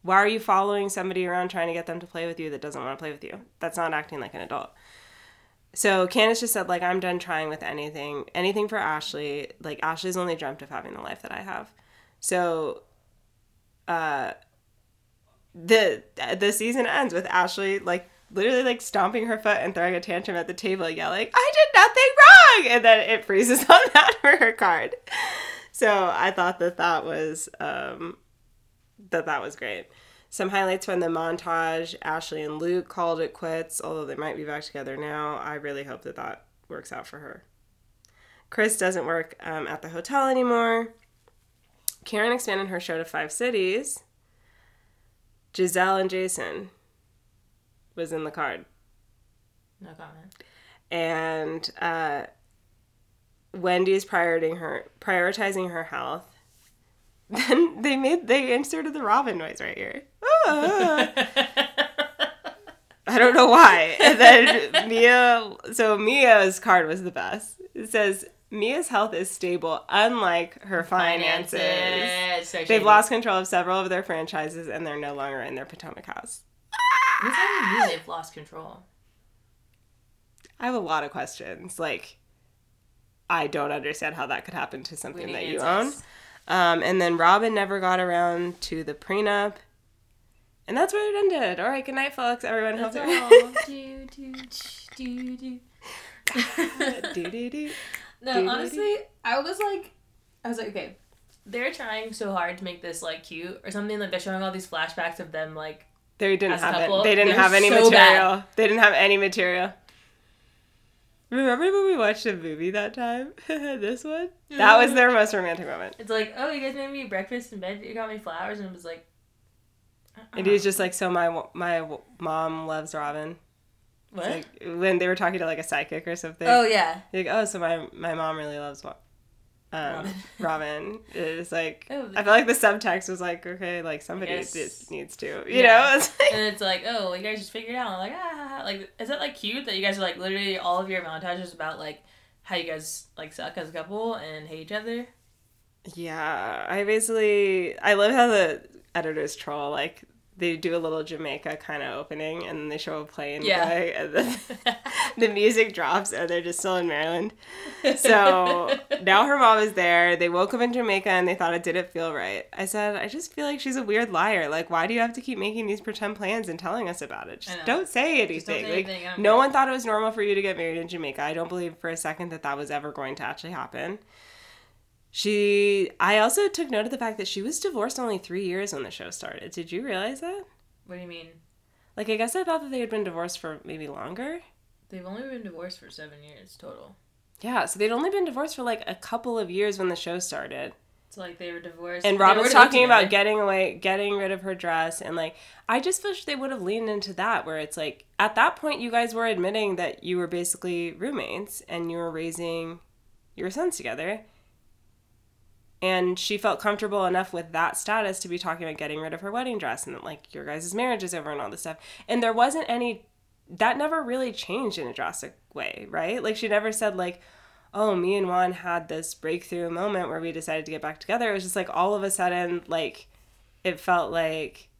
Why are you following somebody around trying to get them to play with you that doesn't want to play with you? That's not acting like an adult. So Candiace just said, like, I'm done trying with anything. Anything for Ashley. Like, Ashley's only dreamt of having the life that I have. So uh the the season ends with Ashley like literally like stomping her foot and throwing a tantrum at the table, yelling, "I did nothing wrong!" And then it freezes on that for her card. So I thought that that was um, that that was great. Some highlights from the montage: Ashley and Luke called it quits, although they might be back together now. I really hope that that works out for her. Chris doesn't work um, at the hotel anymore. Karen expanded her show to five cities. Gizelle and Jason was in the card. No comment. And uh, Wendy's prioritizing her prioritizing her health. Then they made they inserted the Robyn noise right here. Ah. I don't know why. And then Mia so Mia's card was the best. It says Mia's health is stable, unlike her finances. So They've lost control of several of their franchises and they're no longer in their Potomac house. What does that mean they've lost control? I have a lot of questions. Like, I don't understand how that could happen to something that you own. Um, and then Robyn never got around to the prenup. And that's where it ended. All right, good night, folks. Everyone, hope That's they're- all. do, do, do, do. Do-do-do. No, Do-do-do. honestly, I was like, I was like, okay, they're trying so hard to make this like cute or something. Like they're showing all these flashbacks of them like They didn't have couple, it. They didn't they're have any so material. They didn't have any material. Remember when we watched a movie that time? this one? That was their most romantic moment. it's like, oh, you guys made me breakfast in bed. You got me flowers, and it was like, And he was just like, so my my mom loves Robyn. what? Like when they were talking to like a psychic or something. oh yeah. Like, oh, so my my mom really loves um, Robyn. Robyn. It's like Oh, I feel like the subtext was like, okay, like somebody Yes. needs to, you Yeah. know. It's like, and it's like, oh, you guys just figured it out. I'm like, ah, like, is that like cute that you guys are like literally all of your montages about like how you guys like suck as a couple and hate each other? yeah, I basically I love how the editors troll like. They do a little Jamaica kind of opening, and then they show a plane Yeah. and then the music drops, and they're just still in Maryland. So now her mom is there. They woke up in Jamaica and they thought it didn't feel right. I said, I just feel like she's a weird liar. Like, why do you have to keep making these pretend plans and telling us about it? Just don't say anything. Don't say like, anything. Don't no one thought it was normal for you to get married in Jamaica. I don't believe for a second that that was ever going to actually happen. She, I also took note of the fact that she was divorced only three years when the show started. Did you realize that? What do you mean? Like, I guess I thought that they had been divorced for maybe longer. They've only been divorced for seven years total. Yeah, so they'd only been divorced for like a couple of years when the show started. So like they were divorced. And Robyn's talking about getting away, getting rid of her dress, and like I just wish they would have leaned into that, where it's like at that point you guys were admitting that you were basically roommates and you were raising your sons together, and she felt comfortable enough with that status to be talking about getting rid of her wedding dress and like your guys' marriage is over and all this stuff, and there wasn't any that never really changed in a drastic way, right? Like she never said like oh, me and Juan had this breakthrough moment where we decided to get back together. It was just like all of a sudden, like, it felt like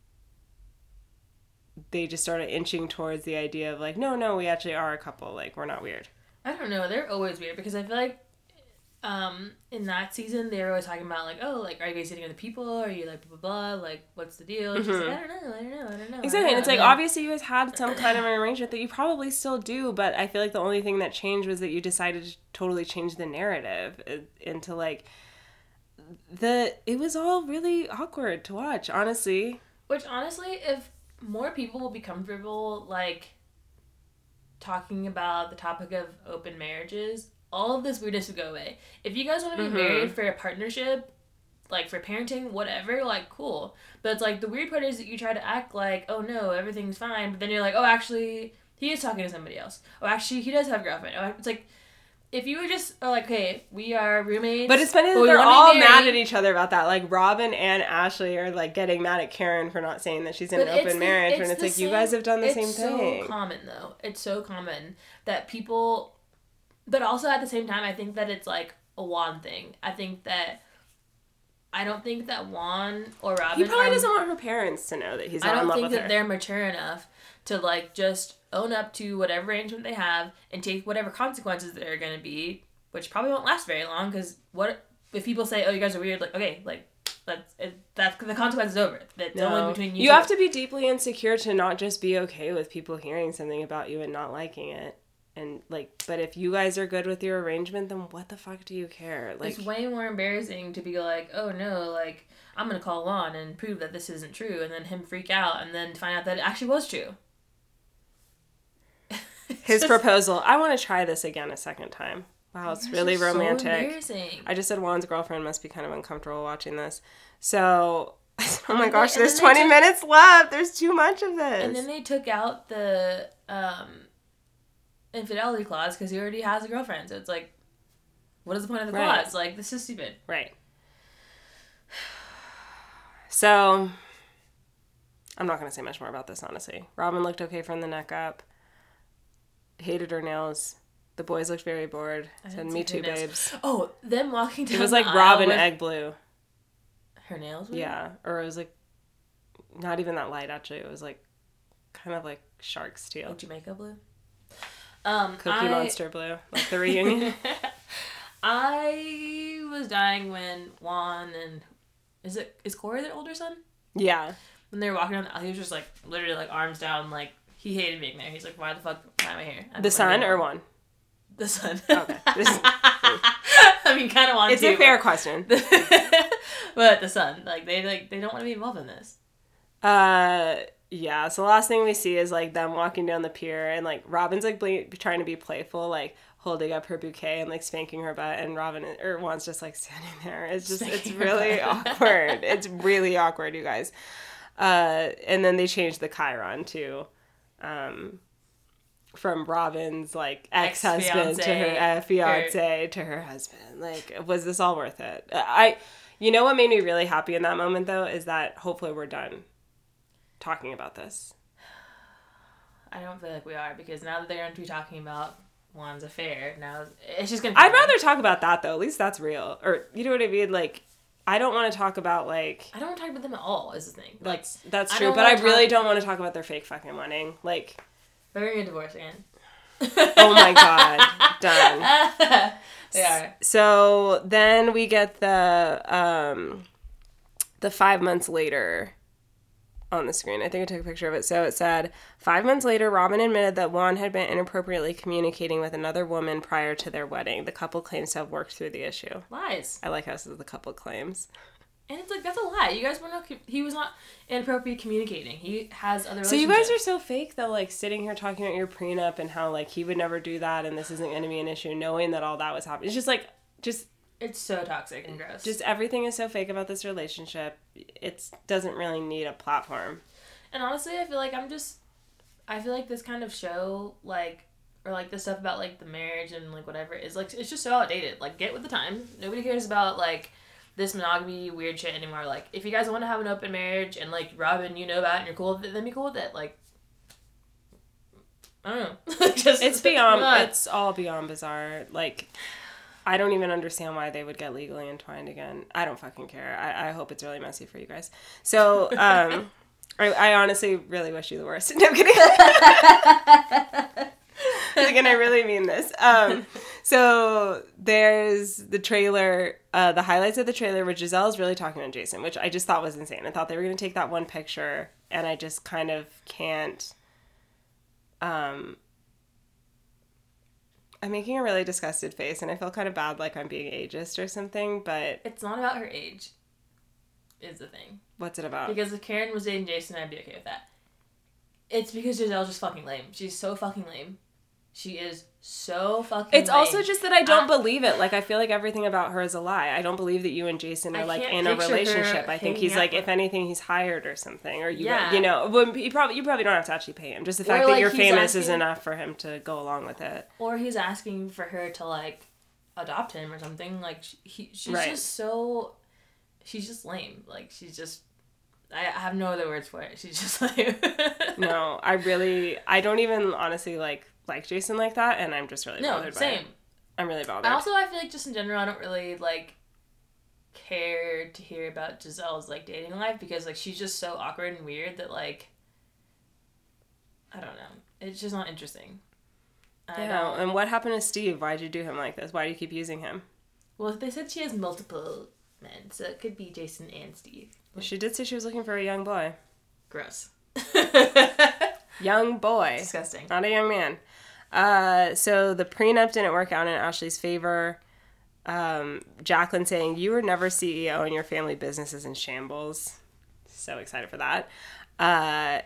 they just started inching towards the idea of like, no, no, we actually are a couple. Like, we're not weird. I don't know. They're always weird because I feel like um in that season they were always talking about like oh like are you guys sitting with people are you like blah blah blah like what's the deal and she's like I don't know I don't know I don't know Mm-hmm. Exactly. don't And it's like, obviously, you guys had some kind of an arrangement that you probably still do, but I feel like the only thing that changed was that you decided to totally change the narrative uh, into like, the it was all really awkward to watch, honestly. Which honestly, if more people will be comfortable like talking about the topic of open marriages, all of this weirdness would go away. If you guys want to be Mhm. married for a partnership, like for parenting, whatever, like cool. But it's like the weird part is that you try to act like, oh no, everything's fine, but then you're like, oh actually, he is talking to somebody else. Oh actually, he does have a girlfriend. Oh, it's like. If you were just are like, okay, we are roommates, But it's funny that they're all mad at each other about that. Like Robyn and Ashley are like getting mad at Karen for not saying that she's in But an open the- marriage it's when it's like you guys have done the same thing. It's so common though. It's so common that people, but also at the same time, I think that it's like a Juan thing. I think that I don't think that Juan or Robyn. he probably are- doesn't want her parents to know that he's I don't think that her. they're mature enough to like just own up to whatever arrangement they have and take whatever consequences there are going to be, which probably won't last very long. Because what if people say, "Oh, you guys are weird"? Like, okay, like that's it, that the consequence is over. That's No. only between you. you two. have to be deeply insecure to not just be okay with people hearing something about you and not liking it. And like, but if you guys are good with your arrangement, then what the fuck do you care? Like, it's way more embarrassing to be like, oh no, like I'm gonna call Lon and prove that this isn't true, and then him freak out, and then find out that it actually was true. His just proposal. I want to try this again a second time. Wow, it's really so romantic. embarrassing. I just said Juan's girlfriend must be kind of uncomfortable watching this. So, oh my gosh, there's and then they 20 took- minutes left. There's too much of this. And then they took out the um, infidelity clause because he already has a girlfriend. So it's like, what is the point of the Right. clause? Like this is stupid. right. So, I'm not going to say much more about this, honestly. Robyn looked okay from the neck up. Hated her nails. The boys looked very bored. I Said, me too, nails. babes. Oh, them walking down. It was like Robyn with egg blue. Her nails. Were? Yeah. Or it was like, not even that light, actually. It was like, kind of like shark's teal. Like Jamaica blue. Um, Cookie I- Monster blue. Like the reunion. I was dying when Juan and is it is Corey their older son? yeah. When they were walking down the he was just like literally like arms down, like he hated being there. He's like, why the fuck why am I here? I The son or alone." one? The son. Okay. Is- I mean, kind of want It's to. a fair question. but- but the son, like they like they don't want to be involved in this. Uh, yeah. So the last thing we see is like them walking down the pier, and like Robyn's like ble- trying to be playful, like holding up her bouquet and like spanking her butt, and Robyn or Juan's just like standing there. It's just it's Spanking her really awkward. It's really awkward, you guys. Uh, and then they changed the Chiron to, um, from Robyn's like ex husband to her uh, fiance to her husband. Like, was this all worth it? I, you know, what made me really happy in that moment though is that hopefully we're done talking about this. I don't feel like we are because now that they're going to be talking about Juan's affair, now it's just gonna. I'd rather talk about that though. At least that's real. Or you know what I mean? Like, I don't want to talk about like. I don't want to talk about them at all. Is the thing. Like That's that's true, don't but I really talk- don't want to talk about their fake fucking wedding. Like, they're gonna get divorced again. oh my god, done. they are. So then we get the um the five months later on the screen. I think I took a picture of it. So it said five months later, Robyn admitted that Juan had been inappropriately communicating with another woman prior to their wedding. The couple claims to have worked through the issue. Lies. I like how it says the couple claims. And it's like that's a lie. You guys were not. He was not inappropriate communicating. He has other. So you guys are so fake though, like sitting here talking about your prenup and how like he would never do that and this isn't going to be an issue, knowing that all that was happening. It's just like just It's so toxic and gross. just everything is so fake about this relationship. It doesn't really need a platform. and honestly, I feel like I'm just. I feel like this kind of show, like, or like the stuff about like the marriage and like whatever is like it's just so outdated. Like, get with the times. Nobody cares about like this monogamy weird shit anymore. Like, if you guys want to have an open marriage and like Robyn, you know that and you're cool with it, then be cool with it. Like. I don't know. just It's beyond. It's all beyond bizarre. Like, I don't even understand why they would get legally entwined again. I don't fucking care. I, I hope it's really messy for you guys. So, um, I, I honestly really wish you the worst. No I'm kidding. like, and I really mean this. Um, so there's the trailer. Uh, the highlights of the trailer where Gizelle is really talking to Jason, which I just thought was insane. I thought they were gonna take that one picture, and I just kind of can't. Um, I'm making a really disgusted face, and I feel kind of bad, like I'm being ageist or something. But It's not about her age. Is the thing. what's it about? Because if Karen was dating Jason, I'd be okay with that. It's because Gizelle's just fucking lame. She's so fucking lame. She is so fucking. It's also just that I don't I- believe it. Like I feel like everything about her is a lie. I don't believe that you and Jason are I like in a relationship. I think he's like, if anything, he's hired or something, or you, Yeah. you know, well, you probably you probably don't have to actually pay him. Just the Or, fact that like, you're famous is enough for him to go along with it. or he's asking for her to like adopt him or something. Like he, she's Right. just so. She's just lame. Like she's just. I I have no other words for it. She's just like. No, I really, I don't even honestly like like Jason like that, and I'm just really No, bothered by No, same. I'm really bothered. Also I feel like just in general I don't really like care to hear about Gizelle's like dating life because like she's just so awkward and weird that like I don't know. It's just not interesting. I yeah, don't- and what happened to Steve? Why'd you do him like this? Why do you keep using him? Well, they said she has multiple men, so it could be Jason and Steve. Well, she did say she was looking for a young boy. Gross. Young boy. Disgusting. not a young man. Uh, so the prenup didn't work out in Ashley's favor. Um, Jacqueline saying, You were never CEO and your family business is in shambles. So excited for that. Uh,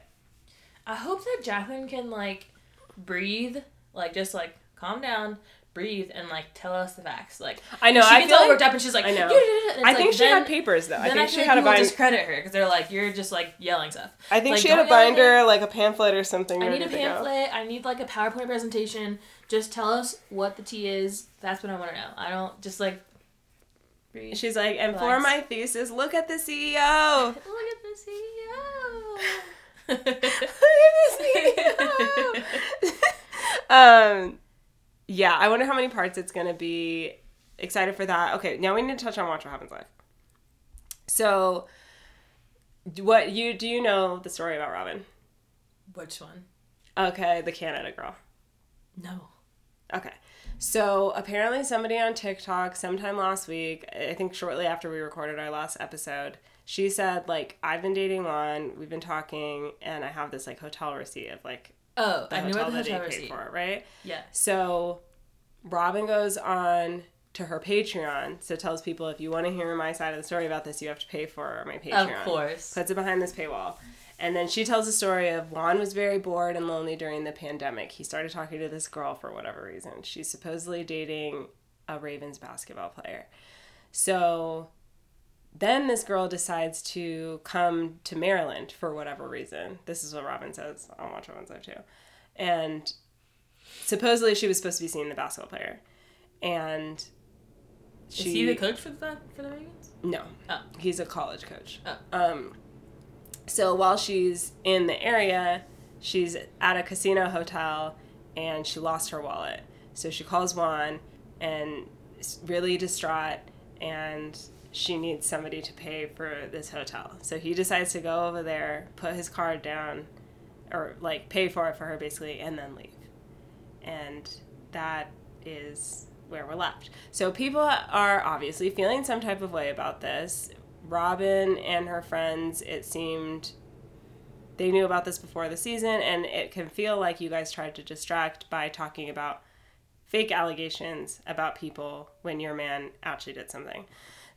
I hope that Jacqueline can like breathe, like just like calm down, breathe, and like tell us the facts. Like I know, she I gets feel all like- worked up and she's like, I know. I like, think she then- had papers though. I think I she feel had a binder. discredit her because they're like, you're just like yelling stuff. I think Like, she had a don't yell at binder, like a pamphlet or something. I need a pamphlet. I need like a PowerPoint presentation. Just tell us what the tea is. That's what I want to know. I don't just like. breathe. She's like, and for my thesis, look at the CEO. Look at the CEO. Look at the CEO. um, yeah, I wonder how many parts it's gonna be. Excited for that. Okay, now we need to touch on Watch What Happens Live. So, what you do you know the story about Robyn? Which one? Okay, the Canada girl. No. Okay. So apparently somebody on TikTok sometime last week, I think shortly after we recorded our last episode, she said like I've been dating Juan, we've been talking, and I have this like hotel receipt of like Oh, the I knew what the that he paid receipt. for, right? Yeah. So Robyn goes on to her Patreon, so tells people if you want to hear my side of the story about this, you have to pay for my Patreon. Of course. Puts it behind this paywall. And then she tells the story of Juan was very bored and lonely during the pandemic. He started talking to this girl for whatever reason. She's supposedly dating a Ravens basketball player. So then this girl decides to come to Maryland for whatever reason. This is what Robyn says on Watch Happens Live too. And supposedly she was supposed to be seeing the basketball player. And she Is he the coach for the for the Ravens? no. Oh. He's a college coach. Oh. Um, so while she's in the area, she's at a casino hotel and she lost her wallet. So she calls Juan and is really distraught and she needs somebody to pay for this hotel. So he decides to go over there, put his card down, or like pay for it for her basically, and then leave. And that is where we're left. So people are obviously feeling some type of way about this. Robyn and her friends, it seemed they knew about this before the season, and it can feel like you guys tried to distract by talking about fake allegations about people when your man actually did something.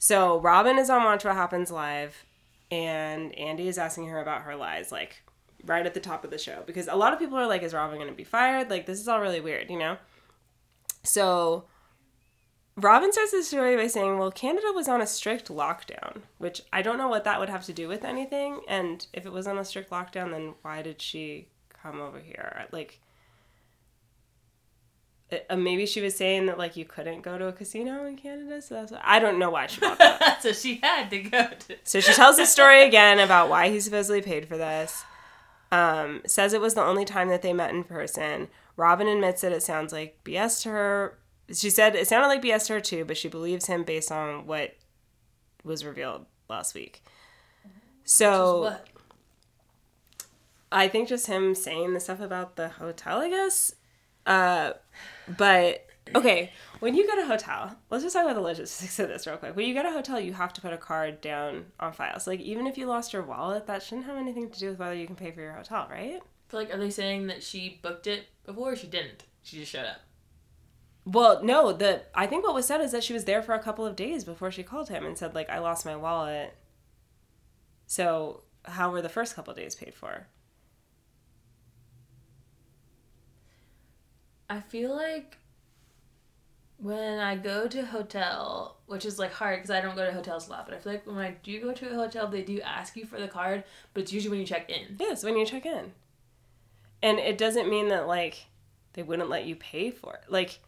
So Robyn is on Watch What Happens Live, and Andy is asking her about her lies, like right at the top of the show, because a lot of people are like, "Is Robyn going to be fired?" Like this is all really weird, you know. So Robyn starts the story by saying, Well, Canada was on a strict lockdown, which I don't know what that would have to do with anything. And if it was on a strict lockdown, then why did she come over here? Like, uh, maybe she was saying that, like, you couldn't go to a casino in Canada. So that's what, I don't know why she brought that so she had to go to. So she tells the story again about why he supposedly paid for this. Um, says it was the only time that they met in person. Robyn admits that it sounds like BS to her. She said it sounded like BS to her too, but she believes him based on what was revealed last week. So What? I think just him saying the stuff about the hotel, I guess. Uh, but okay, when you get a hotel, let's just talk about the logistics of this real quick. When you get a hotel, you have to put a card down on file. So like even if you lost your wallet, that shouldn't have anything to do with whether you can pay for your hotel, right? Feel like are they saying that she booked it before or she didn't? She just showed up. Well, no, the I think what was said is that she was there for a couple of days before she called him and said like I lost my wallet. So how were the first couple of days paid for? I feel like when I go to hotel, which is like hard because I don't go to hotels a lot, but I feel like when I do go to a hotel, they do ask you for the card, but it's usually when you check in. Yes, when you check in. And it doesn't mean that like they wouldn't let you pay for it. Like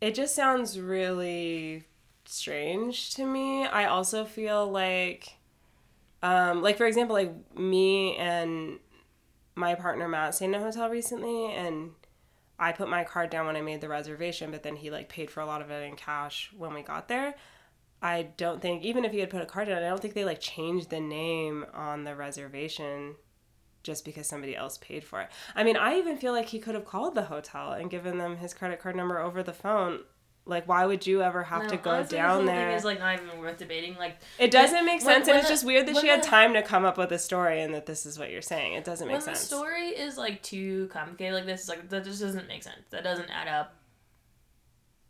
it just sounds really strange to me. I also feel like um like for example like me and my partner Matt stayed in a hotel recently and I put my card down when I made the reservation, but then he like paid for a lot of it in cash when we got there. I don't think even if he had put a card down, I don't think they like changed the name on the reservation just because somebody else paid for it. I mean, I even feel like he could have called the hotel and given them his credit card number over the phone. Like, why would you ever have to go honestly, down this whole there? Thing is like not even worth debating. Like it doesn't make sense, when and it's the- just weird that she had the- time to come up with a story and that this is what you're saying. It doesn't make when sense. the story is like too complicated like this, it's like that just doesn't make sense. That doesn't add up.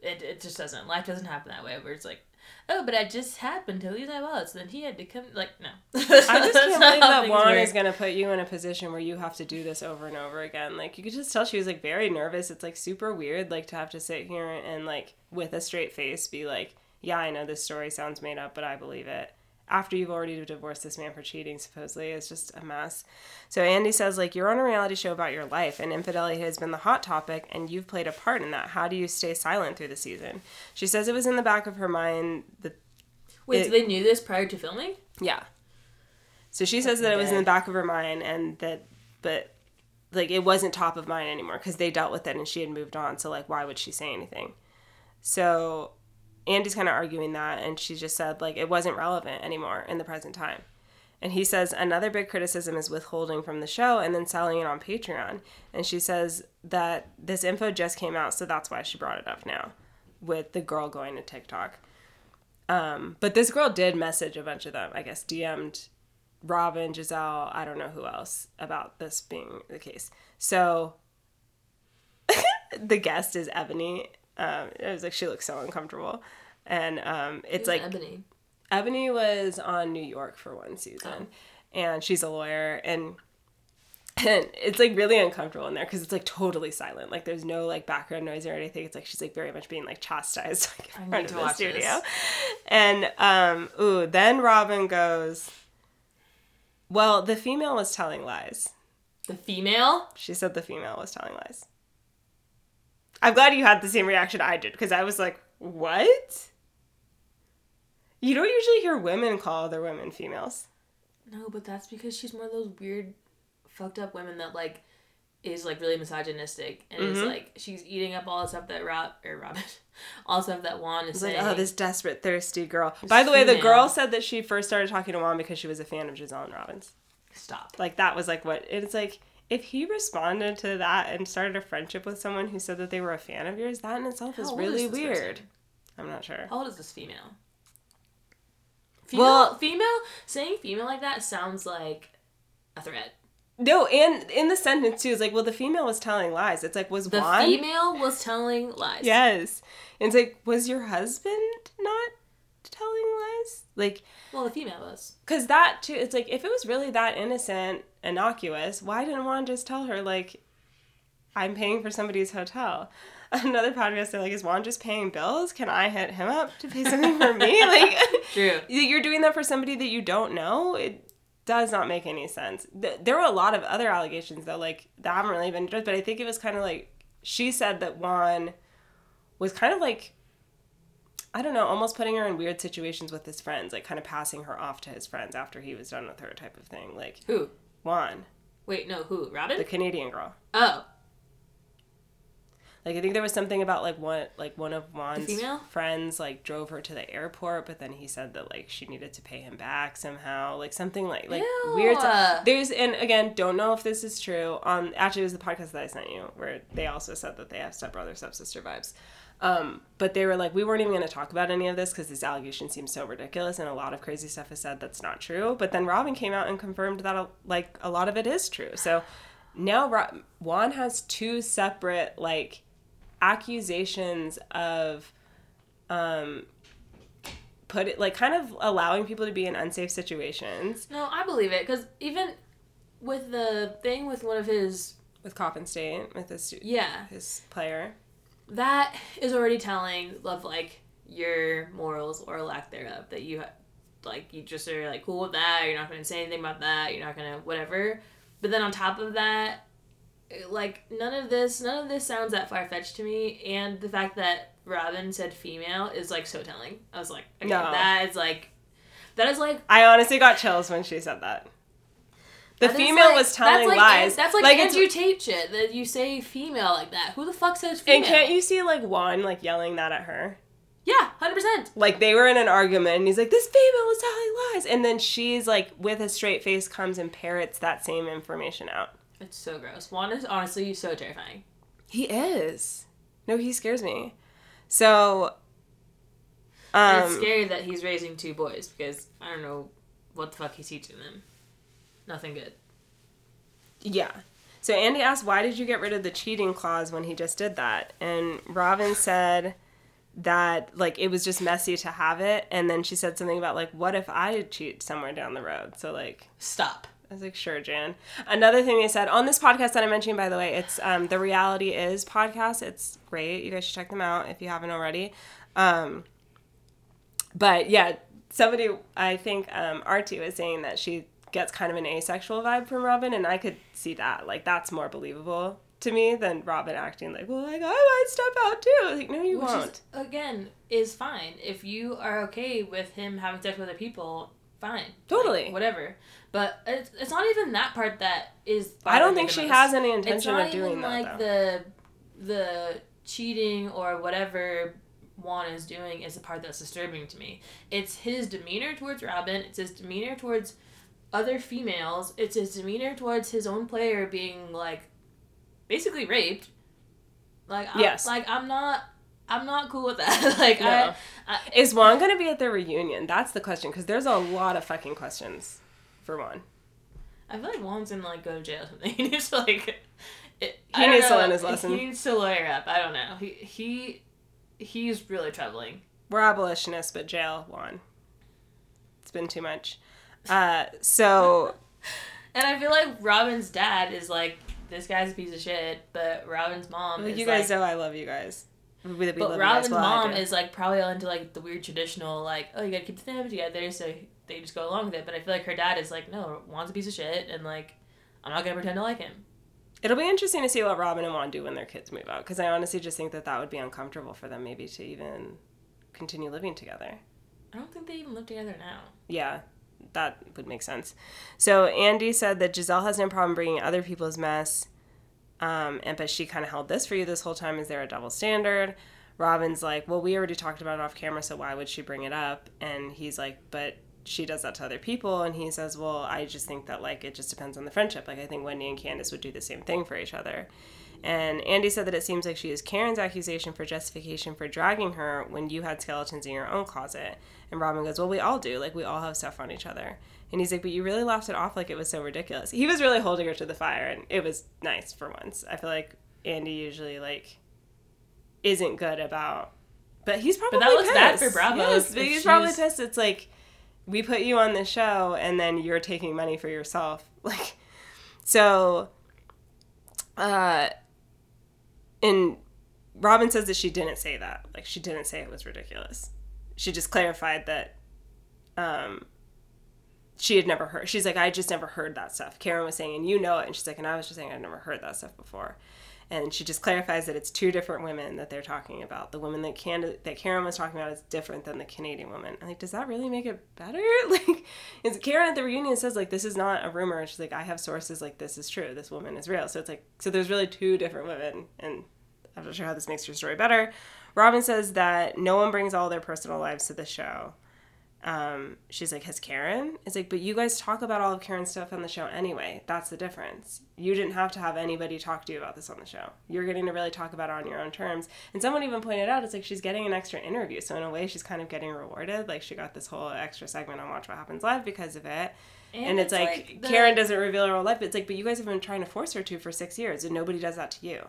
It, it just doesn't. Life doesn't happen that way. Where it's like, oh, but I just happened to lose my wallet, so then he had to come. Like, no. I just can't believe that Juan is going to put you in a position where you have to do this over and over again. Like, you could just tell she was, like, very nervous. It's, like, super weird, like, to have to sit here and, like, with a straight face be like, yeah, I know this story sounds made up, but I believe it. After you've already divorced this man for cheating, supposedly, it's just a mess. So Andy says, like, you're on a reality show about your life, and infidelity has been the hot topic, and you've played a part in that. How do you stay silent through the season? She says it was in the back of her mind that Wait, it- so they knew this prior to filming? yeah. So she says that it was in the back of her mind and that, but like it wasn't top of mind anymore because they dealt with it and she had moved on. So like, why would she say anything? So Andy's kind of arguing that and she just said like it wasn't relevant anymore in the present time. And he says another big criticism is withholding from the show and then selling it on Patreon. And she says that this info just came out, so that's why she brought it up now with the girl going to TikTok. Um, but this girl did message a bunch of them, I guess, DM'd Robyn, Gizelle, I don't know who else about this being the case. So the guest is Ebony. Um, it was like she looks so uncomfortable. And um, it's like Ebony. Ebony was on New York for one season, and she's a lawyer, and and it's like really uncomfortable in there because it's like totally silent. Like there's no like background noise or anything. It's like she's like very much being like chastised like, I in need front of the studio. this. And um, ooh, then Robyn goes. Well, the female was telling lies. The female? She said the female was telling lies. I'm glad you had the same reaction I did because I was like, what? You don't usually hear women call other women females. No, but that's because she's one of those weird, fucked up women that like is like really misogynistic and is Mhm. like she's eating up all the stuff that Rob or Robyn, all the stuff that Juan is It's like, oh, this desperate, thirsty girl. By the way, the girl said that she first started talking to Juan because she was a fan of Gizelle and Robyn's. Stop. Like that was like what it's like. If he responded to that and started a friendship with someone who said that they were a fan of yours, that in itself is really is weird. person? I'm not sure. How old is this female? Female, Well- female saying female like that sounds like a threat. No, and in the sentence too, it's like, well, the female was telling lies. It's like, was The Juan? female was telling lies. Yes. And it's like, was your husband not telling lies? Like, Well, the female was. because that too, it's like, if it was really that innocent, innocuous, why didn't Juan just tell her, like, I'm paying for somebody's hotel? Another podcast, they're like, is Juan just paying bills? Can I hit him up to pay something for me? Like, True. you're doing that for somebody that you don't know. It does not make any sense. There were a lot of other allegations though, like that haven't really been addressed. But I think it was kind of like she said that Juan was kind of like I don't know, almost putting her in weird situations with his friends, like kind of passing her off to his friends after he was done with her, type of thing. Like Who? Juan, Wait, no, who? Robin? the Canadian girl. oh. Like I think there was something about like one like one of Juan's female? friends like drove her to the airport, but then he said that like she needed to pay him back somehow, like something like like weird. Ew. stuff. There's and again, don't know if this is true. On actually, it was the podcast that I sent you where they also said that they have stepbrother stepsister vibes. Um, but they were like, we weren't even going to talk about any of this because this allegation seems so ridiculous, and a lot of crazy stuff is said that's not true. But then Robyn came out and confirmed that uh, like a lot of it is true. So now Juan has two separate like accusations of um put it like kind of allowing people to be in unsafe situations No, I believe it because even with the thing with one of his with Coppin State with his yeah his player. That is already telling of like your morals or lack thereof that you like you just are like cool with that you're not going to say anything about that you're not going to whatever but then on top of that like none of this none of this sounds that far-fetched to me and the fact that robyn said female is like so telling i was like okay, No. that is like that is like I honestly got chills when she said that. The that female like- was telling that's like, lies. That's like, it's- Andrew Tate shit that you say female like that. Who the fuck says female? and can't you see like Juan like yelling that at her? Yeah, hundred percent. Like they were in an argument and he's like, This female is telling lies and then she's like with a straight face comes and parrots that same information out. It's so gross. Juan is honestly so terrifying. He is. No, he scares me. So um it's scary that he's raising two boys because I don't know what the fuck he's teaching them. Nothing good. Yeah. So Andy asked, why did you get rid of the cheating clause when he just did that? And Robyn said that like it was just messy to have it. And then she said something about like, what if I cheat somewhere down the road? So like, Stop. I was like, sure, Jan. Another thing they said on this podcast that I'm mentioning, by the way, it's um, the Reality Is podcast. It's great. You guys should check them out if you haven't already. Um, but yeah, somebody, I think um, Artie was saying that she gets kind of an asexual vibe from Robyn, and I could see that. Like, that's more believable to me than Robyn acting like, well, like, I might step out too. Like, no, you Which won't. is, again, is fine. If you are okay with him having sex with other people, fine. Totally. Like, whatever. But it's, it's not even that part that is. I don't think she most. has any It's intention of doing even that, like though. the the cheating or whatever Juan is doing is the part that's disturbing to me. It's his demeanor towards Robyn. It's his demeanor towards other females. It's his demeanor towards his own player being like basically raped. Like I'm, Yes. like I'm not I'm not cool with that. like No. I, I Is Juan going to be at the reunion? That's the question, because there's a lot of fucking questions for Juan. I feel like Juan's gonna like go to jail or something. He needs to like. It, He needs to learn his lesson. He needs to lawyer up. I don't know. He he he's really troubling. We're abolitionists, but jail Juan. It's been too much. Uh, so And I feel like Robyn's dad is like this guy's a piece of shit, but Robyn's mom is you like, guys know I love you guys. We, we but Robyn's well, mom is like probably all into like the weird traditional like oh you gotta keep the family together so they just go along with it. But I feel like her dad is like no Juan's a piece of shit and like I'm not gonna pretend to like him. It'll be interesting to see what Robyn and Juan do when their kids move out, because I honestly just think that that would be uncomfortable for them, maybe to even continue living together. I don't think they even live together now. Yeah, that would make sense. So Andy said that Gizelle has no problem bringing other people's mess, um, and but she kind of held this for you this whole time. Is there a double standard? Robyn's like, well, we already talked about it off camera, so why would she bring it up? And he's like, but she does that to other people. And he says, well, I just think that like it just depends on the friendship. Like I think Wendy and Candiace would do the same thing for each other. And Andy said that it seems like she used Karen's accusation for justification for dragging her when you had skeletons in your own closet. And Robyn goes, Well, we all do. Like, we all have stuff on each other. And he's like, But you really laughed it off like it was so ridiculous. He was really holding her to the fire, and it was nice for once. I feel like Andy usually, like, isn't good about. But he's probably that looks bad for Bravo Yes, but he's probably pissed. It's like, we put you on the show, and then you're taking money for yourself. Like, so, uh, and Robyn says that she didn't say that. Like she didn't say it was ridiculous. She just clarified that um she had never heard she's like, I just never heard that stuff. Karen was saying, and you know it, and she's like, and I was just saying I've never heard that stuff before. And she just clarifies that it's two different women that they're talking about. The woman that Can that Karen was talking about is different than the Canadian woman. I'm like, does that really make it better? Like, is Karen at the reunion says like this is not a rumor. And she's like, I have sources like this is true. This woman is real. So it's like so there's really two different women, and I'm not sure how this makes your story better. Robyn says that no one brings all their personal lives to the show. Um, she's like, has Karen? It's like, but you guys talk about all of Karen's stuff on the show anyway. That's the difference. You didn't have to have anybody talk to you about this on the show. You're getting to really talk about it on your own terms. And someone even pointed out, it's like she's getting an extra interview. So in a way, she's kind of getting rewarded. Like she got this whole extra segment on Watch What Happens Live because of it. And, it's, like, the- Karen doesn't reveal her whole life. But it's like, but you guys have been trying to force her to for six years, and nobody does that to you.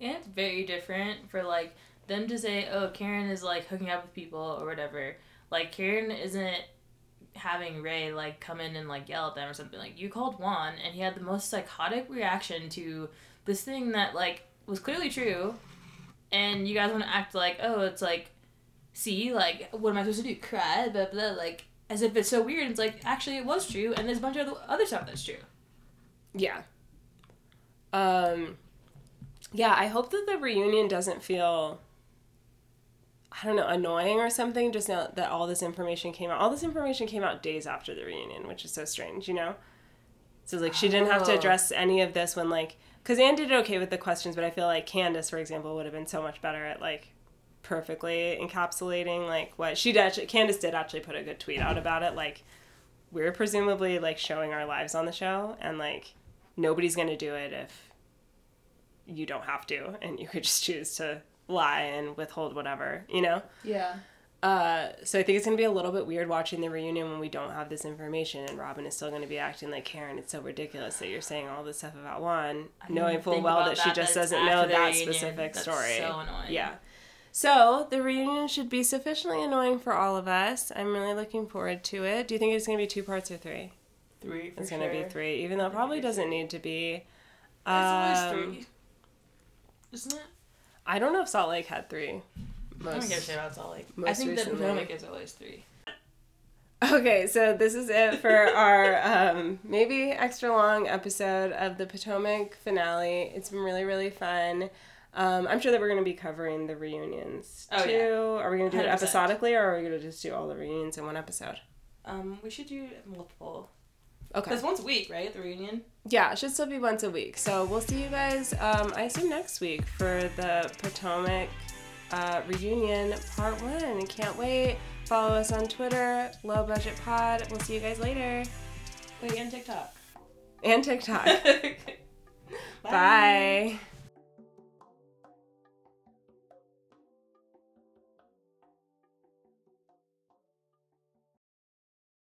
And it's very different for like them to say, "Oh, Karen is like hooking up with people or whatever." Like Karen isn't having Ray like come in and like yell at them or something. Like you called Juan, and he had the most psychotic reaction to this thing that like was clearly true, and you guys want to act like, "Oh, it's like, see, like what am I supposed to do? Cry, blah blah." Like as if it's so weird. It's like actually it was true, and there's a bunch of other stuff that's true. Yeah. Um yeah, I hope that the reunion doesn't feel I don't know, annoying or something just now that all this information came out. All this information came out days after the reunion, which is so strange, you know? So like she didn't have to Oh. address any of this when like cuz Anne did okay with the questions, but I feel like Candiace for example would have been so much better at like perfectly encapsulating like what she did actually Candiace did actually put a good tweet out about it like we're presumably like showing our lives on the show and like nobody's going to do it if you don't have to and you could just choose to lie and withhold whatever you know Yeah. uh, so i think it's going to be a little bit weird watching the reunion when we don't have this information and robyn is still going to be acting like karen it's so ridiculous that you're saying all this stuff about juan knowing full well about that, she just that doesn't know that reunion. specific That's story so annoying. yeah so the reunion should be sufficiently annoying for all of us i'm really looking forward to it do you think it's going to be two parts or three Three. It's sure. to be three even though it probably doesn't need to be It's always Um, three. Isn't it? I don't know if Salt Lake had three. I don't Most- give a shit about Salt Lake. I think that recently. Potomac is always three. Okay, so this is it for our um, maybe extra long episode of the Potomac finale. It's been really, really fun. Um, I'm sure that we're going to be covering the reunions Oh, too. yeah. Are we going to do it 100%. episodically or are we going to just do all the reunions in one episode? Um, we should do multiple. Okay. Because once a week, right? The reunion. Yeah, it should still be once a week. So we'll see you guys, um, I assume, next week for the Potomac uh, reunion part one. Can't wait. Follow us on Twitter, Low Budget Pod. We'll see you guys later. Wait, and TikTok. And TikTok. Bye. Bye.